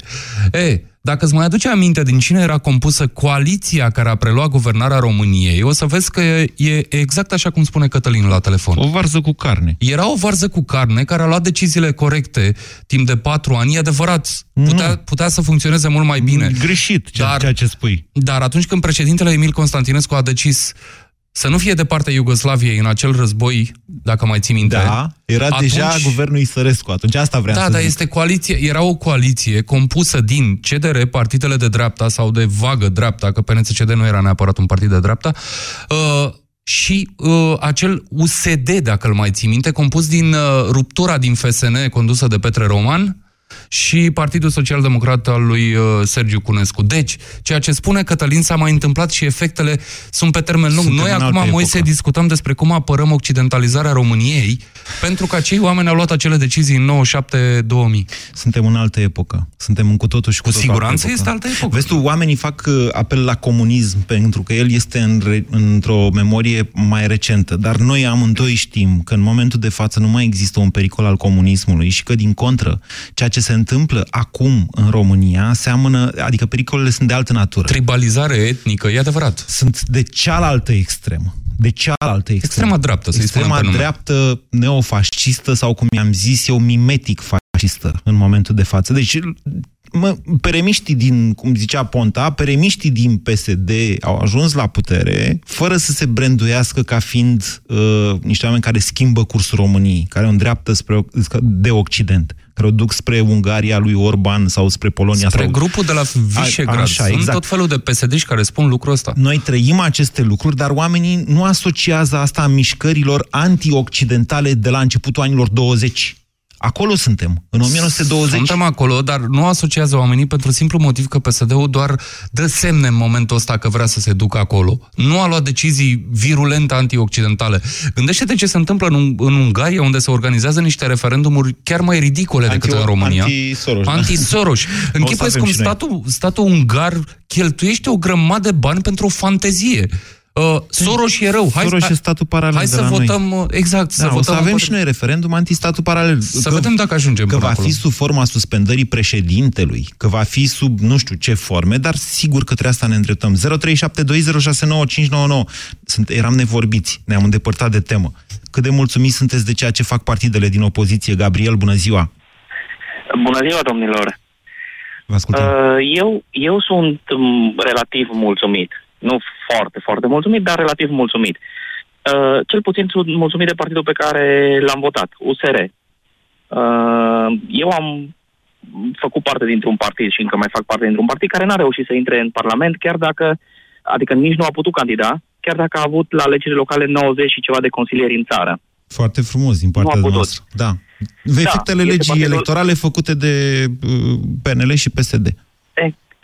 [SPEAKER 2] E, dacă îți mai aduce aminte din cine era compusă coaliția care a preluat guvernarea României, o să vezi că e, e exact așa cum spune Cătălin la telefon.
[SPEAKER 3] O varză cu carne.
[SPEAKER 2] Era o varză cu carne care a luat deciziile corecte timp de patru ani. E adevărat, putea, putea să funcționeze mult mai bine.
[SPEAKER 3] Greșit ceea,
[SPEAKER 2] Dar-
[SPEAKER 3] ceea ce spui.
[SPEAKER 2] Dar atunci când președintele Emil Constantinescu a decis să nu fie de partea Iugoslaviei în acel război, dacă mai ții minte.
[SPEAKER 3] Da, era
[SPEAKER 2] atunci...
[SPEAKER 3] deja guvernul Isărescu. Atunci asta vreau
[SPEAKER 2] Da,
[SPEAKER 3] să
[SPEAKER 2] dar
[SPEAKER 3] zic.
[SPEAKER 2] este coaliție, era o coaliție compusă din CDR, partidele de dreapta sau de vagă dreapta, că PNCCD nu era neapărat un partid de dreapta, uh, și uh, acel USD, dacă îl mai ții minte, compus din uh, ruptura din FSN condusă de Petre Roman și Partidul Social Democrat al lui uh, Sergiu Cunescu. Deci, ceea ce spune Cătălin s-a mai întâmplat și efectele sunt pe termen lung.
[SPEAKER 3] Suntem
[SPEAKER 2] Noi
[SPEAKER 3] în
[SPEAKER 2] acum,
[SPEAKER 3] altă
[SPEAKER 2] Moise,
[SPEAKER 3] epocă.
[SPEAKER 2] discutăm despre cum apărăm occidentalizarea României, pentru că acei oameni au luat acele decizii în 97-2000.
[SPEAKER 3] Suntem în altă epocă. Suntem în cu totul și cu,
[SPEAKER 2] Cu
[SPEAKER 3] totul
[SPEAKER 2] siguranță
[SPEAKER 3] altă
[SPEAKER 2] este altă epocă.
[SPEAKER 3] Vezi tu, oamenii fac uh, apel la comunism pentru că el este în re, într-o memorie mai recentă. Dar noi amândoi știm că în momentul de față nu mai există un pericol al comunismului și că, din contră, ceea ce se întâmplă acum în România seamănă, adică pericolele sunt de altă natură.
[SPEAKER 2] Tribalizare etnică, e adevărat.
[SPEAKER 3] Sunt de cealaltă extremă. De cealaltă extremă.
[SPEAKER 2] Extrema dreaptă, să-i spunem
[SPEAKER 3] Extrema
[SPEAKER 2] pe nume.
[SPEAKER 3] dreaptă neofascistă sau, cum i-am zis eu, mimetic fascistă în momentul de față. Deci, mă, peremiștii din, cum zicea Ponta, peremiștii din PSD au ajuns la putere fără să se branduiască ca fiind uh, niște oameni care schimbă cursul României, care o îndreaptă spre, de Occident, care o duc spre Ungaria lui Orban sau spre Polonia.
[SPEAKER 2] Spre
[SPEAKER 3] sau...
[SPEAKER 2] grupul de la Visegrad.
[SPEAKER 3] A- așa,
[SPEAKER 2] Sunt
[SPEAKER 3] exact.
[SPEAKER 2] tot felul de psd care spun lucrul ăsta.
[SPEAKER 3] Noi trăim aceste lucruri, dar oamenii nu asociază asta a mișcărilor antioccidentale de la începutul anilor 20. Acolo suntem, în 1920.
[SPEAKER 2] Suntem acolo, dar nu asociază oamenii pentru simplu motiv că PSD-ul doar dă semne în momentul ăsta că vrea să se ducă acolo. Nu a luat decizii virulente antioccidentale. Gândește-te ce se întâmplă în, în Ungaria, unde se organizează niște referendumuri chiar mai ridicole decât
[SPEAKER 3] Anti-
[SPEAKER 2] în România.
[SPEAKER 3] anti-Soros, da.
[SPEAKER 2] Anti-Soros.
[SPEAKER 3] O să
[SPEAKER 2] Închipuiesc
[SPEAKER 3] avem
[SPEAKER 2] cum
[SPEAKER 3] și noi.
[SPEAKER 2] statul, statul ungar cheltuiește o grămadă de bani pentru o fantezie. Uh, Soros e rău. Hai,
[SPEAKER 3] Soros
[SPEAKER 2] hai,
[SPEAKER 3] e statul paralel
[SPEAKER 2] Hai
[SPEAKER 3] de
[SPEAKER 2] să
[SPEAKER 3] la
[SPEAKER 2] votăm,
[SPEAKER 3] noi.
[SPEAKER 2] uh, exact, să
[SPEAKER 3] Da, o
[SPEAKER 2] votăm
[SPEAKER 3] să avem
[SPEAKER 2] împotriva-
[SPEAKER 3] și noi referendum antistatul paralel.
[SPEAKER 2] Să vedem dacă ajungem
[SPEAKER 3] Că
[SPEAKER 2] până
[SPEAKER 3] va
[SPEAKER 2] acolo.
[SPEAKER 3] fi sub forma suspendării președintelui, că va fi sub nu știu ce forme, dar sigur că trebuie asta ne îndreptăm. 0372069599. Sunt, eram nevorbiți, ne-am îndepărtat de temă. Cât de mulțumiți sunteți de ceea ce fac partidele din opoziție? Gabriel, bună ziua!
[SPEAKER 13] Bună ziua, domnilor!
[SPEAKER 3] Vă ascultăm.
[SPEAKER 13] Uh, eu, eu sunt um, relativ mulțumit. Nu foarte, foarte mulțumit, dar relativ mulțumit. Uh, cel puțin sunt mulțumit de partidul pe care l-am votat, USR. Uh, eu am făcut parte dintr-un partid și încă mai fac parte dintr-un partid care n-a reușit să intre în Parlament, chiar dacă, adică nici nu a putut candida, chiar dacă a avut la alegerile locale 90 și ceva de consilieri în țară.
[SPEAKER 3] Foarte frumos din partea
[SPEAKER 13] Nu a putut.
[SPEAKER 3] noastră. Da. Efectele
[SPEAKER 13] este
[SPEAKER 3] legii
[SPEAKER 13] partidul-
[SPEAKER 3] electorale făcute de uh, PNL și PSD.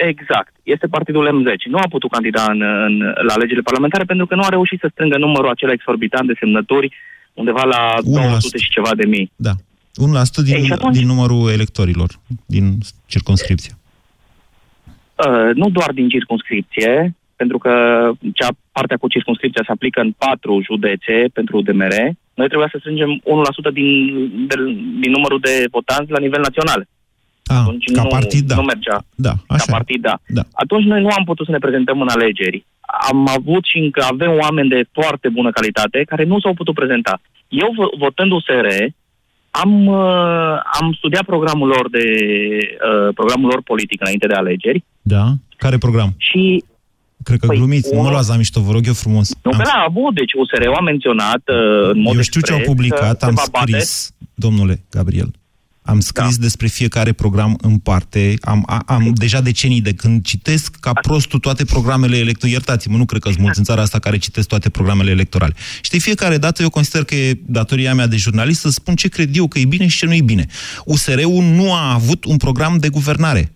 [SPEAKER 13] E- Exact. Este partidul M10. Nu a putut candida în, în, la alegerile parlamentare pentru că nu a reușit să strângă numărul acela exorbitant de semnături undeva la
[SPEAKER 3] 1%.
[SPEAKER 13] 200 și ceva de mii.
[SPEAKER 3] Da. 1% din,
[SPEAKER 13] Ei, și atunci-
[SPEAKER 3] din numărul electorilor din circunscripție.
[SPEAKER 13] Uh, nu doar din circunscripție, pentru că cea partea cu circunscripția se aplică în patru județe pentru DMR. Noi trebuia să strângem 1% din, de, din numărul de votanți la nivel național.
[SPEAKER 3] Ah,
[SPEAKER 13] Atunci
[SPEAKER 3] ca
[SPEAKER 13] nu,
[SPEAKER 3] partid, da.
[SPEAKER 13] nu mergea.
[SPEAKER 3] Da,
[SPEAKER 13] Ca
[SPEAKER 3] așa.
[SPEAKER 13] partid, da.
[SPEAKER 3] Da.
[SPEAKER 13] Atunci noi nu am putut să ne prezentăm în alegeri. Am avut și încă avem oameni de foarte bună calitate care nu s-au putut prezenta. Eu, vo- votând USR, am, uh, am studiat programul lor de uh, programul lor politic înainte de alegeri
[SPEAKER 3] Da? Care program?
[SPEAKER 13] și
[SPEAKER 3] Cred că
[SPEAKER 13] Păi,
[SPEAKER 3] glumiți, nu mă
[SPEAKER 13] unul-
[SPEAKER 3] luați la mișto, vă rog eu frumos.
[SPEAKER 13] nu
[SPEAKER 3] Am-
[SPEAKER 13] că l-a avut, deci USR-ul a menționat uh, în mod
[SPEAKER 3] Eu știu ce au
[SPEAKER 13] expres
[SPEAKER 3] publicat,
[SPEAKER 13] că
[SPEAKER 3] am
[SPEAKER 13] se va bate-
[SPEAKER 3] scris, domnule Gabriel, am scris da. despre fiecare program în parte, am, a, am deja decenii de când citesc ca prostul toate programele electorale, iertați-mă, nu cred că sunt mulți în țara asta care citesc toate programele electorale. Și de fiecare dată eu consider că e datoria mea de jurnalist să spun ce cred eu că e bine și ce nu e bine. USR-ul nu a avut un program de guvernare.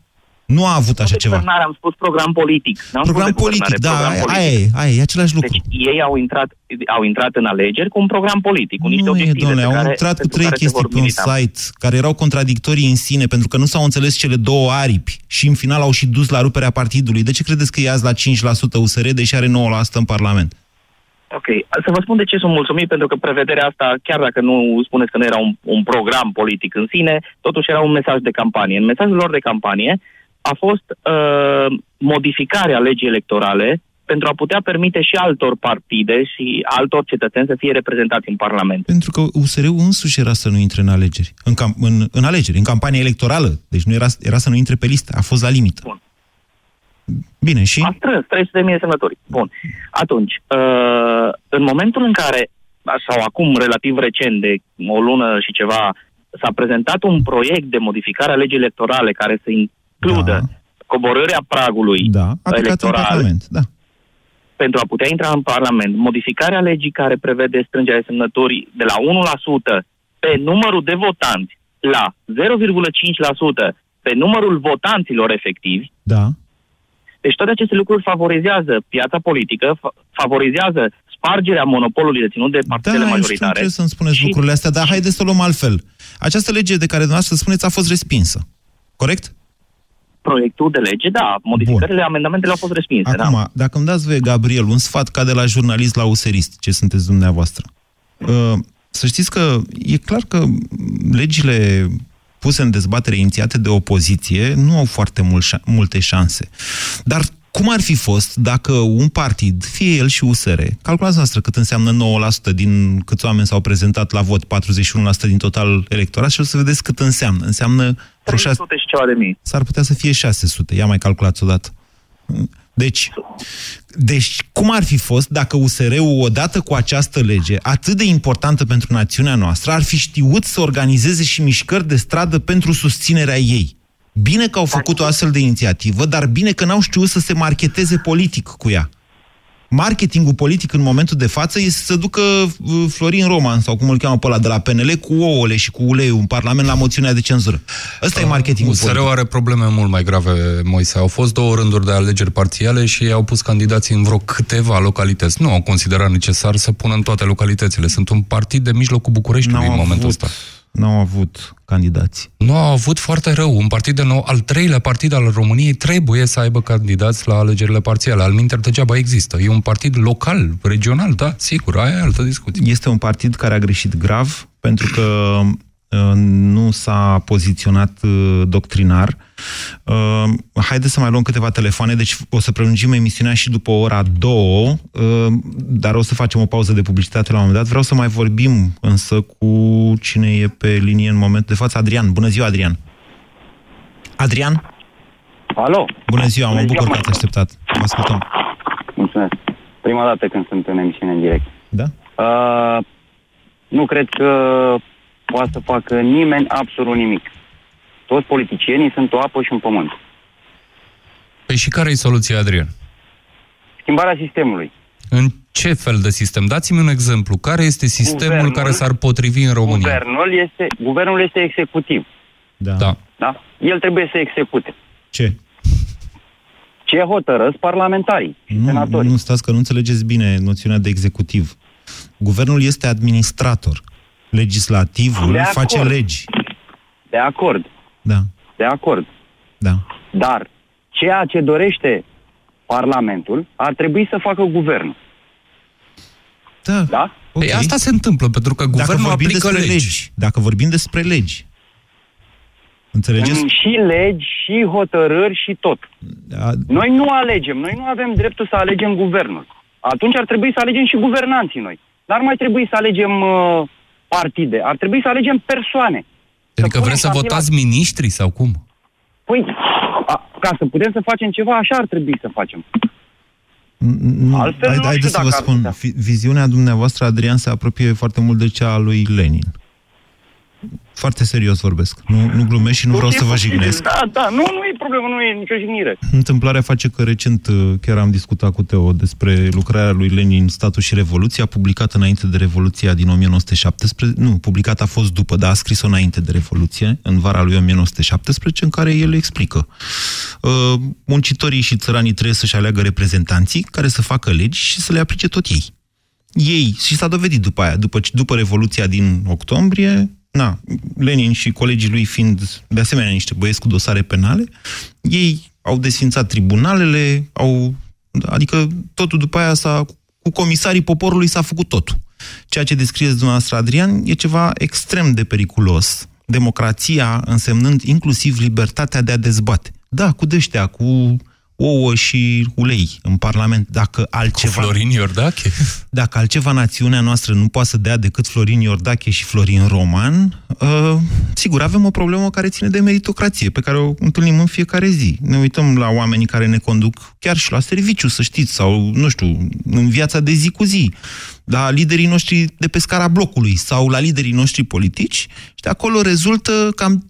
[SPEAKER 3] Nu a avut așa
[SPEAKER 13] de
[SPEAKER 3] ceva.
[SPEAKER 13] guvernare, am spus program politic. N-am spus
[SPEAKER 3] Program
[SPEAKER 13] de guvernare,
[SPEAKER 3] politic, da,
[SPEAKER 13] program
[SPEAKER 3] aia,
[SPEAKER 13] politic.
[SPEAKER 3] aia e, aia e, e același lucru.
[SPEAKER 13] Deci ei au intrat, au intrat în alegeri cu un program politic, cu niște
[SPEAKER 3] Nu e,
[SPEAKER 13] obiective
[SPEAKER 3] domnule,
[SPEAKER 13] pe
[SPEAKER 3] au
[SPEAKER 13] care,
[SPEAKER 3] intrat cu
[SPEAKER 13] pentru
[SPEAKER 3] trei
[SPEAKER 13] care se
[SPEAKER 3] chestii
[SPEAKER 13] vor
[SPEAKER 3] pe un
[SPEAKER 13] milita.
[SPEAKER 3] site care erau contradictorii în sine, pentru că nu s-au înțeles cele două aripi și în final au și dus la ruperea partidului. De ce credeți că e azi la 5% USR, deși are 9% în Parlament?
[SPEAKER 13] Ok, să vă spun de ce sunt mulțumit, pentru că prevederea asta, chiar dacă nu spuneți că nu era un, un program politic în sine, totuși era un mesaj de campanie. În mesajul lor de campanie a fost uh, modificarea legii electorale pentru a putea permite și altor partide și altor cetățeni să fie reprezentați în Parlament.
[SPEAKER 3] Pentru că USR-ul însuși era să nu intre în alegeri. În, cam, în, în alegeri, în campania electorală. Deci nu era, era să nu intre pe listă. A fost la limită.
[SPEAKER 13] Bun.
[SPEAKER 3] Bine, și?
[SPEAKER 13] A strâns 300.000 de semnători. Bun. Atunci, uh, în momentul în care, sau acum relativ recent, de o lună și ceva, s-a prezentat un proiect de modificare a legii electorale care să includă da. coborârea pragului
[SPEAKER 3] Da, aplicat în
[SPEAKER 13] electoral
[SPEAKER 3] Parlament, da.
[SPEAKER 13] pentru a putea intra în Parlament, modificarea legii care prevede strângerea de semnături de la 1% pe numărul de votanți la 0,5% pe numărul votanților efectivi,
[SPEAKER 3] Da.
[SPEAKER 13] deci toate aceste lucruri favorizează piața politică, fa- favorizează spargerea monopolului deținut de partidele
[SPEAKER 3] Da, eu știu,
[SPEAKER 13] majoritare.
[SPEAKER 3] trebuie să-mi spuneți lucrurile astea, dar haideți să o luăm altfel. Această lege de care dumneavoastră spuneți a fost respinsă. Corect?
[SPEAKER 13] Proiectul de lege, da, modificările, amendamentele au fost respinse.
[SPEAKER 3] Acum,
[SPEAKER 13] da.
[SPEAKER 3] dacă îmi dați voie, Gabriel, un sfat ca de la jurnalist la userist, ce sunteți dumneavoastră. Uh, Să știți că e clar că legile puse în dezbatere inițiate de opoziție nu au foarte mult, șa- multe șanse. Dar cum ar fi fost dacă un partid, fie el și USR, calculați noastră cât înseamnă 9% din câți oameni s-au prezentat la vot, 41% din total electorat și o să vedeți cât înseamnă. Înseamnă vreo 600
[SPEAKER 13] 300 și ceva de mii.
[SPEAKER 3] S-ar putea să fie 600. Ia mai calculați odată. Deci, deci, cum ar fi fost dacă USR-ul, odată cu această lege, atât de importantă pentru națiunea noastră, ar fi știut să organizeze și mișcări de stradă pentru susținerea ei? Bine că au făcut o astfel de inițiativă, dar bine că n-au știut să se marketeze politic cu ea. Marketingul politic în momentul de față este să ducă uh, Florin Roman, sau cum îl cheamă pe ăla de la PNL, cu ouăle și cu uleiul în Parlament la moțiunea de cenzură. Ăsta e marketingul
[SPEAKER 2] USR
[SPEAKER 3] politic.
[SPEAKER 2] are probleme mult mai grave, Moise. Au fost două rânduri de alegeri parțiale și ei au pus candidații în vreo câteva localități. Nu au considerat necesar să pună în toate localitățile. Sunt un partid de mijlocul Bucureștiului
[SPEAKER 3] N-au
[SPEAKER 2] în momentul
[SPEAKER 3] avut.
[SPEAKER 2] ăsta.
[SPEAKER 3] N-au avut candidați.
[SPEAKER 2] Nu au avut foarte rău. Un partid de nou, al treilea partid al României trebuie să aibă candidați la alegerile parțiale. Al minter degeaba există. E un partid local, regional, da, sigur, aia e altă discuție.
[SPEAKER 3] Este un partid care a greșit grav pentru că uh, nu s-a poziționat uh, doctrinar. Uh, Haideți să mai luăm câteva telefoane, deci o să prelungim emisiunea și după ora două, uh, dar o să facem o pauză de publicitate la un moment dat. Vreau să mai vorbim însă cu cine e pe linie în momentul de față. Adrian, bună ziua, Adrian! Adrian?
[SPEAKER 14] Alo?
[SPEAKER 3] Bună ziua, mă
[SPEAKER 14] Bună
[SPEAKER 3] bucur
[SPEAKER 14] ziua,
[SPEAKER 3] că ați așteptat. Vă ascultăm.
[SPEAKER 14] Mulțumesc. Prima dată când sunt în emisiune în direct.
[SPEAKER 3] Da?
[SPEAKER 14] Uh, nu cred că poate să facă nimeni absolut nimic. Toți politicienii sunt o apă și un pământ.
[SPEAKER 2] Păi și care e soluția, Adrian?
[SPEAKER 14] Schimbarea sistemului.
[SPEAKER 2] În ce fel de sistem? Dați-mi un exemplu. Care este sistemul
[SPEAKER 14] Guvernul-
[SPEAKER 2] care s-ar potrivi în România?
[SPEAKER 14] Guvernul este, guvernul este executiv.
[SPEAKER 3] Da.
[SPEAKER 2] da.
[SPEAKER 14] Da? El trebuie să execute.
[SPEAKER 3] Ce?
[SPEAKER 14] Ce hotărăsc parlamentarii și
[SPEAKER 3] Nu,
[SPEAKER 14] senatorii.
[SPEAKER 3] nu stați că nu înțelegeți bine noțiunea de executiv. Guvernul este administrator. Legislativul
[SPEAKER 14] De
[SPEAKER 3] face
[SPEAKER 14] acord.
[SPEAKER 3] legi.
[SPEAKER 14] De acord.
[SPEAKER 3] Da.
[SPEAKER 14] De acord.
[SPEAKER 3] Da.
[SPEAKER 14] Dar ceea ce dorește Parlamentul ar trebui să facă guvernul.
[SPEAKER 3] Da.
[SPEAKER 14] Da?
[SPEAKER 2] Păi asta se întâmplă, pentru că
[SPEAKER 3] Dacă
[SPEAKER 2] guvernul
[SPEAKER 3] vorbim
[SPEAKER 2] aplică
[SPEAKER 3] despre
[SPEAKER 2] legi.
[SPEAKER 3] legi. Dacă vorbim despre legi. Înțelegeți?
[SPEAKER 14] Mm, Și legi, și hotărâri, și tot.
[SPEAKER 3] Da.
[SPEAKER 14] Noi nu alegem, noi nu avem dreptul să alegem guvernul. Atunci ar trebui să alegem și guvernanții noi. N-ar mai trebui să alegem uh, partide, ar trebui să alegem persoane.
[SPEAKER 2] Adică vreți să
[SPEAKER 14] punem
[SPEAKER 2] votați miniștri sau cum?
[SPEAKER 14] Păi, a, ca să putem să facem ceva, așa ar trebui să facem.
[SPEAKER 3] Nu,
[SPEAKER 14] Altfel
[SPEAKER 3] hai,
[SPEAKER 14] nu
[SPEAKER 3] haideți
[SPEAKER 14] știu
[SPEAKER 3] să vă
[SPEAKER 14] dacă ar
[SPEAKER 3] spun,
[SPEAKER 14] putea.
[SPEAKER 3] vi- viziunea dumneavoastră, Adrian, se apropie foarte mult de cea a lui Lenin. Foarte serios vorbesc. Nu, nu glumesc și nu vreau să vă jignesc.
[SPEAKER 14] Da, da, nu, nu e problemă, nu e nicio jignire.
[SPEAKER 3] Întâmplarea face că recent uh, chiar am discutat cu Teo despre lucrarea lui Lenin, Statul și Revoluția, publicată înainte de Revoluția din 1917. Nu, publicată a fost după, dar a scris-o înainte de Revoluție, în vara lui 1917, în care el explică. Uh, muncitorii și țăranii trebuie să-și aleagă reprezentanții care să facă legi și să le aplice tot ei. Ei, și s-a dovedit după aia, după, după Revoluția din octombrie, na, Lenin și colegii lui fiind de asemenea niște băieți cu dosare penale, ei au desfințat tribunalele, au, adică totul după aia s-a, cu comisarii poporului s-a făcut totul. Ceea ce descrieți dumneavoastră, Adrian, e ceva extrem de periculos. Democrația însemnând inclusiv libertatea de a dezbate. Da, cu dăștea, cu ouă și ulei în Parlament, dacă altceva...
[SPEAKER 2] Cu Florin Iordache?
[SPEAKER 3] Dacă altceva națiunea noastră nu poate să dea decât Florin Iordache și Florin Roman, uh, sigur, avem o problemă care ține de meritocrație, pe care o întâlnim în fiecare zi. Ne uităm la oamenii care ne conduc chiar și la serviciu, să știți, sau, nu știu, în viața de zi cu zi, la liderii noștri de pe scara blocului sau la liderii noștri politici și de acolo rezultă cam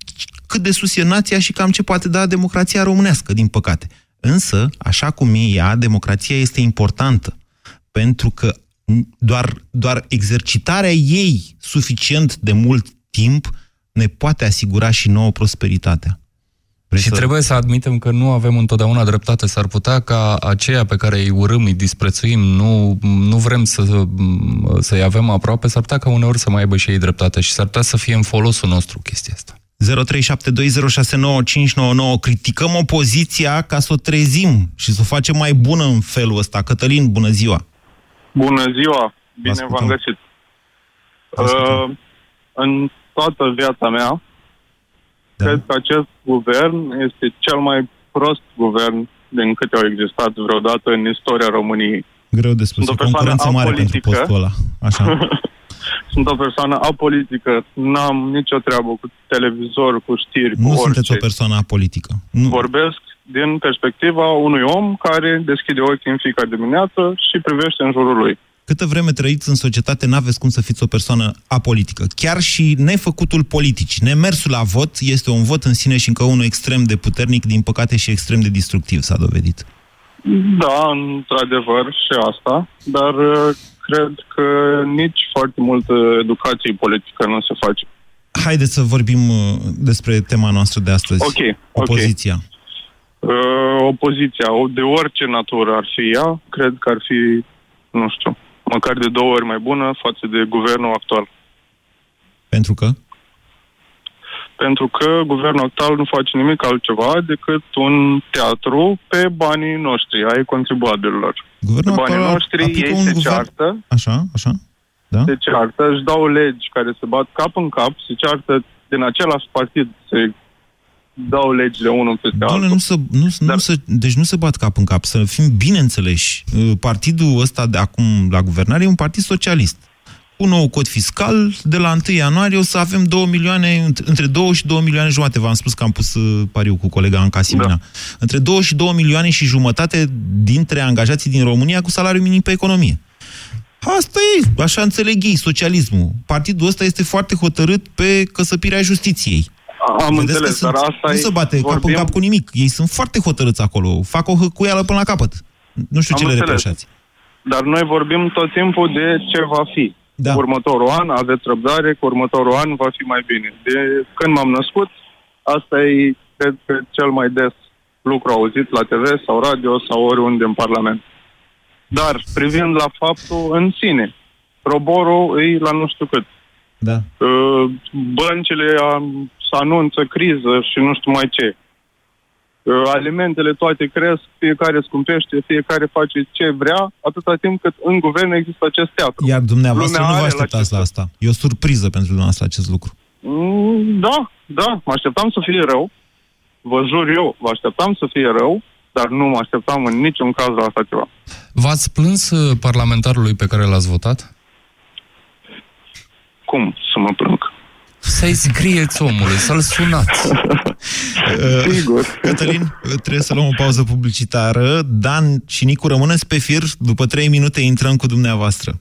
[SPEAKER 3] cât de sus e nația și cam ce poate da democrația românească, din păcate. Însă, așa cum e ea, democrația este importantă, pentru că doar, doar exercitarea ei suficient de mult timp ne poate asigura și nouă prosperitatea.
[SPEAKER 2] Vrei și să... trebuie să admitem că nu avem întotdeauna dreptate. S-ar putea ca aceia pe care îi urâm, îi disprețuim, nu, nu vrem să, să-i avem aproape, s-ar putea ca uneori să mai aibă și ei dreptate și s-ar putea să fie în folosul nostru chestia asta.
[SPEAKER 3] 0372069599 Criticăm opoziția ca să o trezim și să o facem mai bună în felul ăsta. Cătălin, bună ziua!
[SPEAKER 15] Bună ziua! Bine v-am găsit! Uh, în toată viața mea, da. cred că acest guvern este cel mai prost guvern din câte au existat vreodată în istoria României.
[SPEAKER 3] Greu de spus, Sunt o concurență mare pentru postul ăla. Așa.
[SPEAKER 15] Sunt o persoană apolitică, n-am nicio treabă cu televizor, cu știri,
[SPEAKER 3] nu
[SPEAKER 15] cu orice.
[SPEAKER 3] sunteți o persoană apolitică. Nu.
[SPEAKER 15] Vorbesc din perspectiva unui om care deschide ochii în fiecare dimineață și privește în jurul lui.
[SPEAKER 3] Câtă vreme trăiți în societate, n-aveți cum să fiți o persoană apolitică. Chiar și nefăcutul politic, nemersul la vot, este un vot în sine și încă unul extrem de puternic, din păcate și extrem de destructiv, s-a dovedit.
[SPEAKER 15] Da, într-adevăr și asta, dar uh, cred că nici foarte multă educație politică nu se face.
[SPEAKER 3] Haideți să vorbim uh, despre tema noastră de astăzi.
[SPEAKER 15] Ok.
[SPEAKER 3] Opoziția.
[SPEAKER 15] Okay. Uh, opoziția, de orice natură ar fi ea, cred că ar fi, nu știu, măcar de două ori mai bună față de guvernul actual.
[SPEAKER 3] Pentru că?
[SPEAKER 15] Pentru că guvernul actual nu face nimic altceva decât un teatru pe banii noștri, ai contribuabililor.
[SPEAKER 3] Guvernul
[SPEAKER 15] pe banii noștri, ei se guvern... ceartă.
[SPEAKER 3] Așa, așa. Da?
[SPEAKER 15] Se ceartă, își dau legi care se bat cap în cap, se ceartă din același partid, se dau legile unul peste Doamne, altul.
[SPEAKER 3] Nu să, nu, Dar... nu să, deci nu se bat cap în cap, să fim bine înțeleși. Uh, partidul ăsta de acum la guvernare e un partid socialist. Cu nou cod fiscal, de la 1 ianuarie o să avem 2 milioane, între 2 și 2 milioane jumate. V-am spus că am pus uh, pariu cu colega Anca Simina. Da. Între 2 și 2 milioane și jumătate dintre angajații din România cu salariu minim pe economie. Asta e, așa înțeleg ei, socialismul. Partidul ăsta este foarte hotărât pe căsăpirea justiției.
[SPEAKER 15] Am Vedeți înțeles, dar asta
[SPEAKER 3] Nu se bate vorbim... cap în cap cu nimic. Ei sunt foarte hotărâți acolo. Fac o hăcuială până la capăt. Nu știu Am ce le reproșați.
[SPEAKER 15] Dar noi vorbim tot timpul de ce va fi. Da. Următorul an, aveți răbdare, cu următorul an va fi mai bine. De când m-am născut, asta e, cred că, cel mai des lucru auzit la TV sau radio sau oriunde în Parlament. Dar, privind la faptul în sine, roborul e la nu știu cât.
[SPEAKER 3] Da.
[SPEAKER 15] Uh, băncile să anunță criză și nu știu mai ce. Uh, alimentele toate cresc, fiecare scumpește, fiecare face ce vrea, atâta timp cât în guvern există acest teatru.
[SPEAKER 3] Iar dumneavoastră Lumea nu vă așteptați la, la asta. E o surpriză pentru dumneavoastră acest lucru.
[SPEAKER 15] Mm, da, da, mă așteptam să fie rău. Vă jur eu, vă așteptam să fie rău, dar nu mă așteptam în niciun caz la asta ceva.
[SPEAKER 2] V-ați plâns uh, parlamentarului pe care l-ați votat?
[SPEAKER 15] Cum să mă plâng?
[SPEAKER 2] Să-i scrieți omului, să-l sunați.
[SPEAKER 15] Sigur.
[SPEAKER 3] Cătălin, trebuie să luăm o pauză publicitară. Dan și Nicu, rămâneți pe fir. După trei minute intrăm cu dumneavoastră.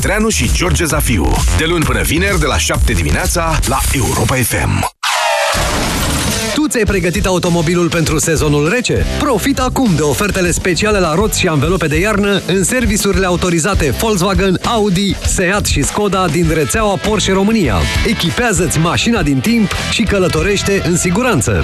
[SPEAKER 16] Petreanu și George Zafiu. De luni până vineri, de la 7 dimineața, la Europa FM.
[SPEAKER 17] Tu ți-ai pregătit automobilul pentru sezonul rece? Profit acum de ofertele speciale la roți și anvelope de iarnă în serviciurile autorizate Volkswagen, Audi, Seat și Skoda din rețeaua Porsche România. Echipează-ți mașina din timp și călătorește în siguranță.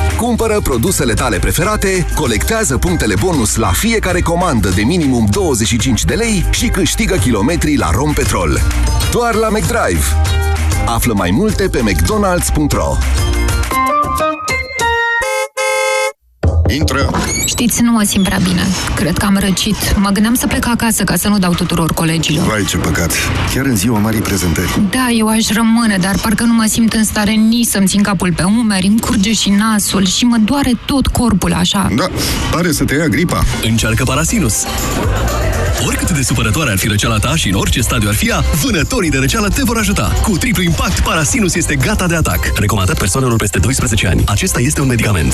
[SPEAKER 4] Cumpără produsele tale preferate, colectează punctele bonus la fiecare comandă de minimum 25 de lei și câștigă kilometri la Rompetrol. Doar la McDrive. Află mai multe pe mcdonalds.ro
[SPEAKER 18] Intră! Știți, nu mă simt prea bine. Cred că am răcit. Mă gândeam să plec acasă ca să nu dau tuturor colegilor.
[SPEAKER 19] Vai, ce păcat! Chiar în ziua marii prezentări.
[SPEAKER 18] Da, eu aș rămâne, dar parcă nu mă simt în stare nici să-mi țin capul pe umeri, îmi curge și nasul și mă doare tot corpul așa.
[SPEAKER 19] Da, pare să te ia gripa.
[SPEAKER 20] Încearcă Parasinus! Oricât de supărătoare ar fi răceala ta și în orice stadiu ar fi ea, vânătorii de răceală te vor ajuta. Cu triplu impact, Parasinus este gata de atac. Recomandat persoanelor peste 12 ani. Acesta este un medicament.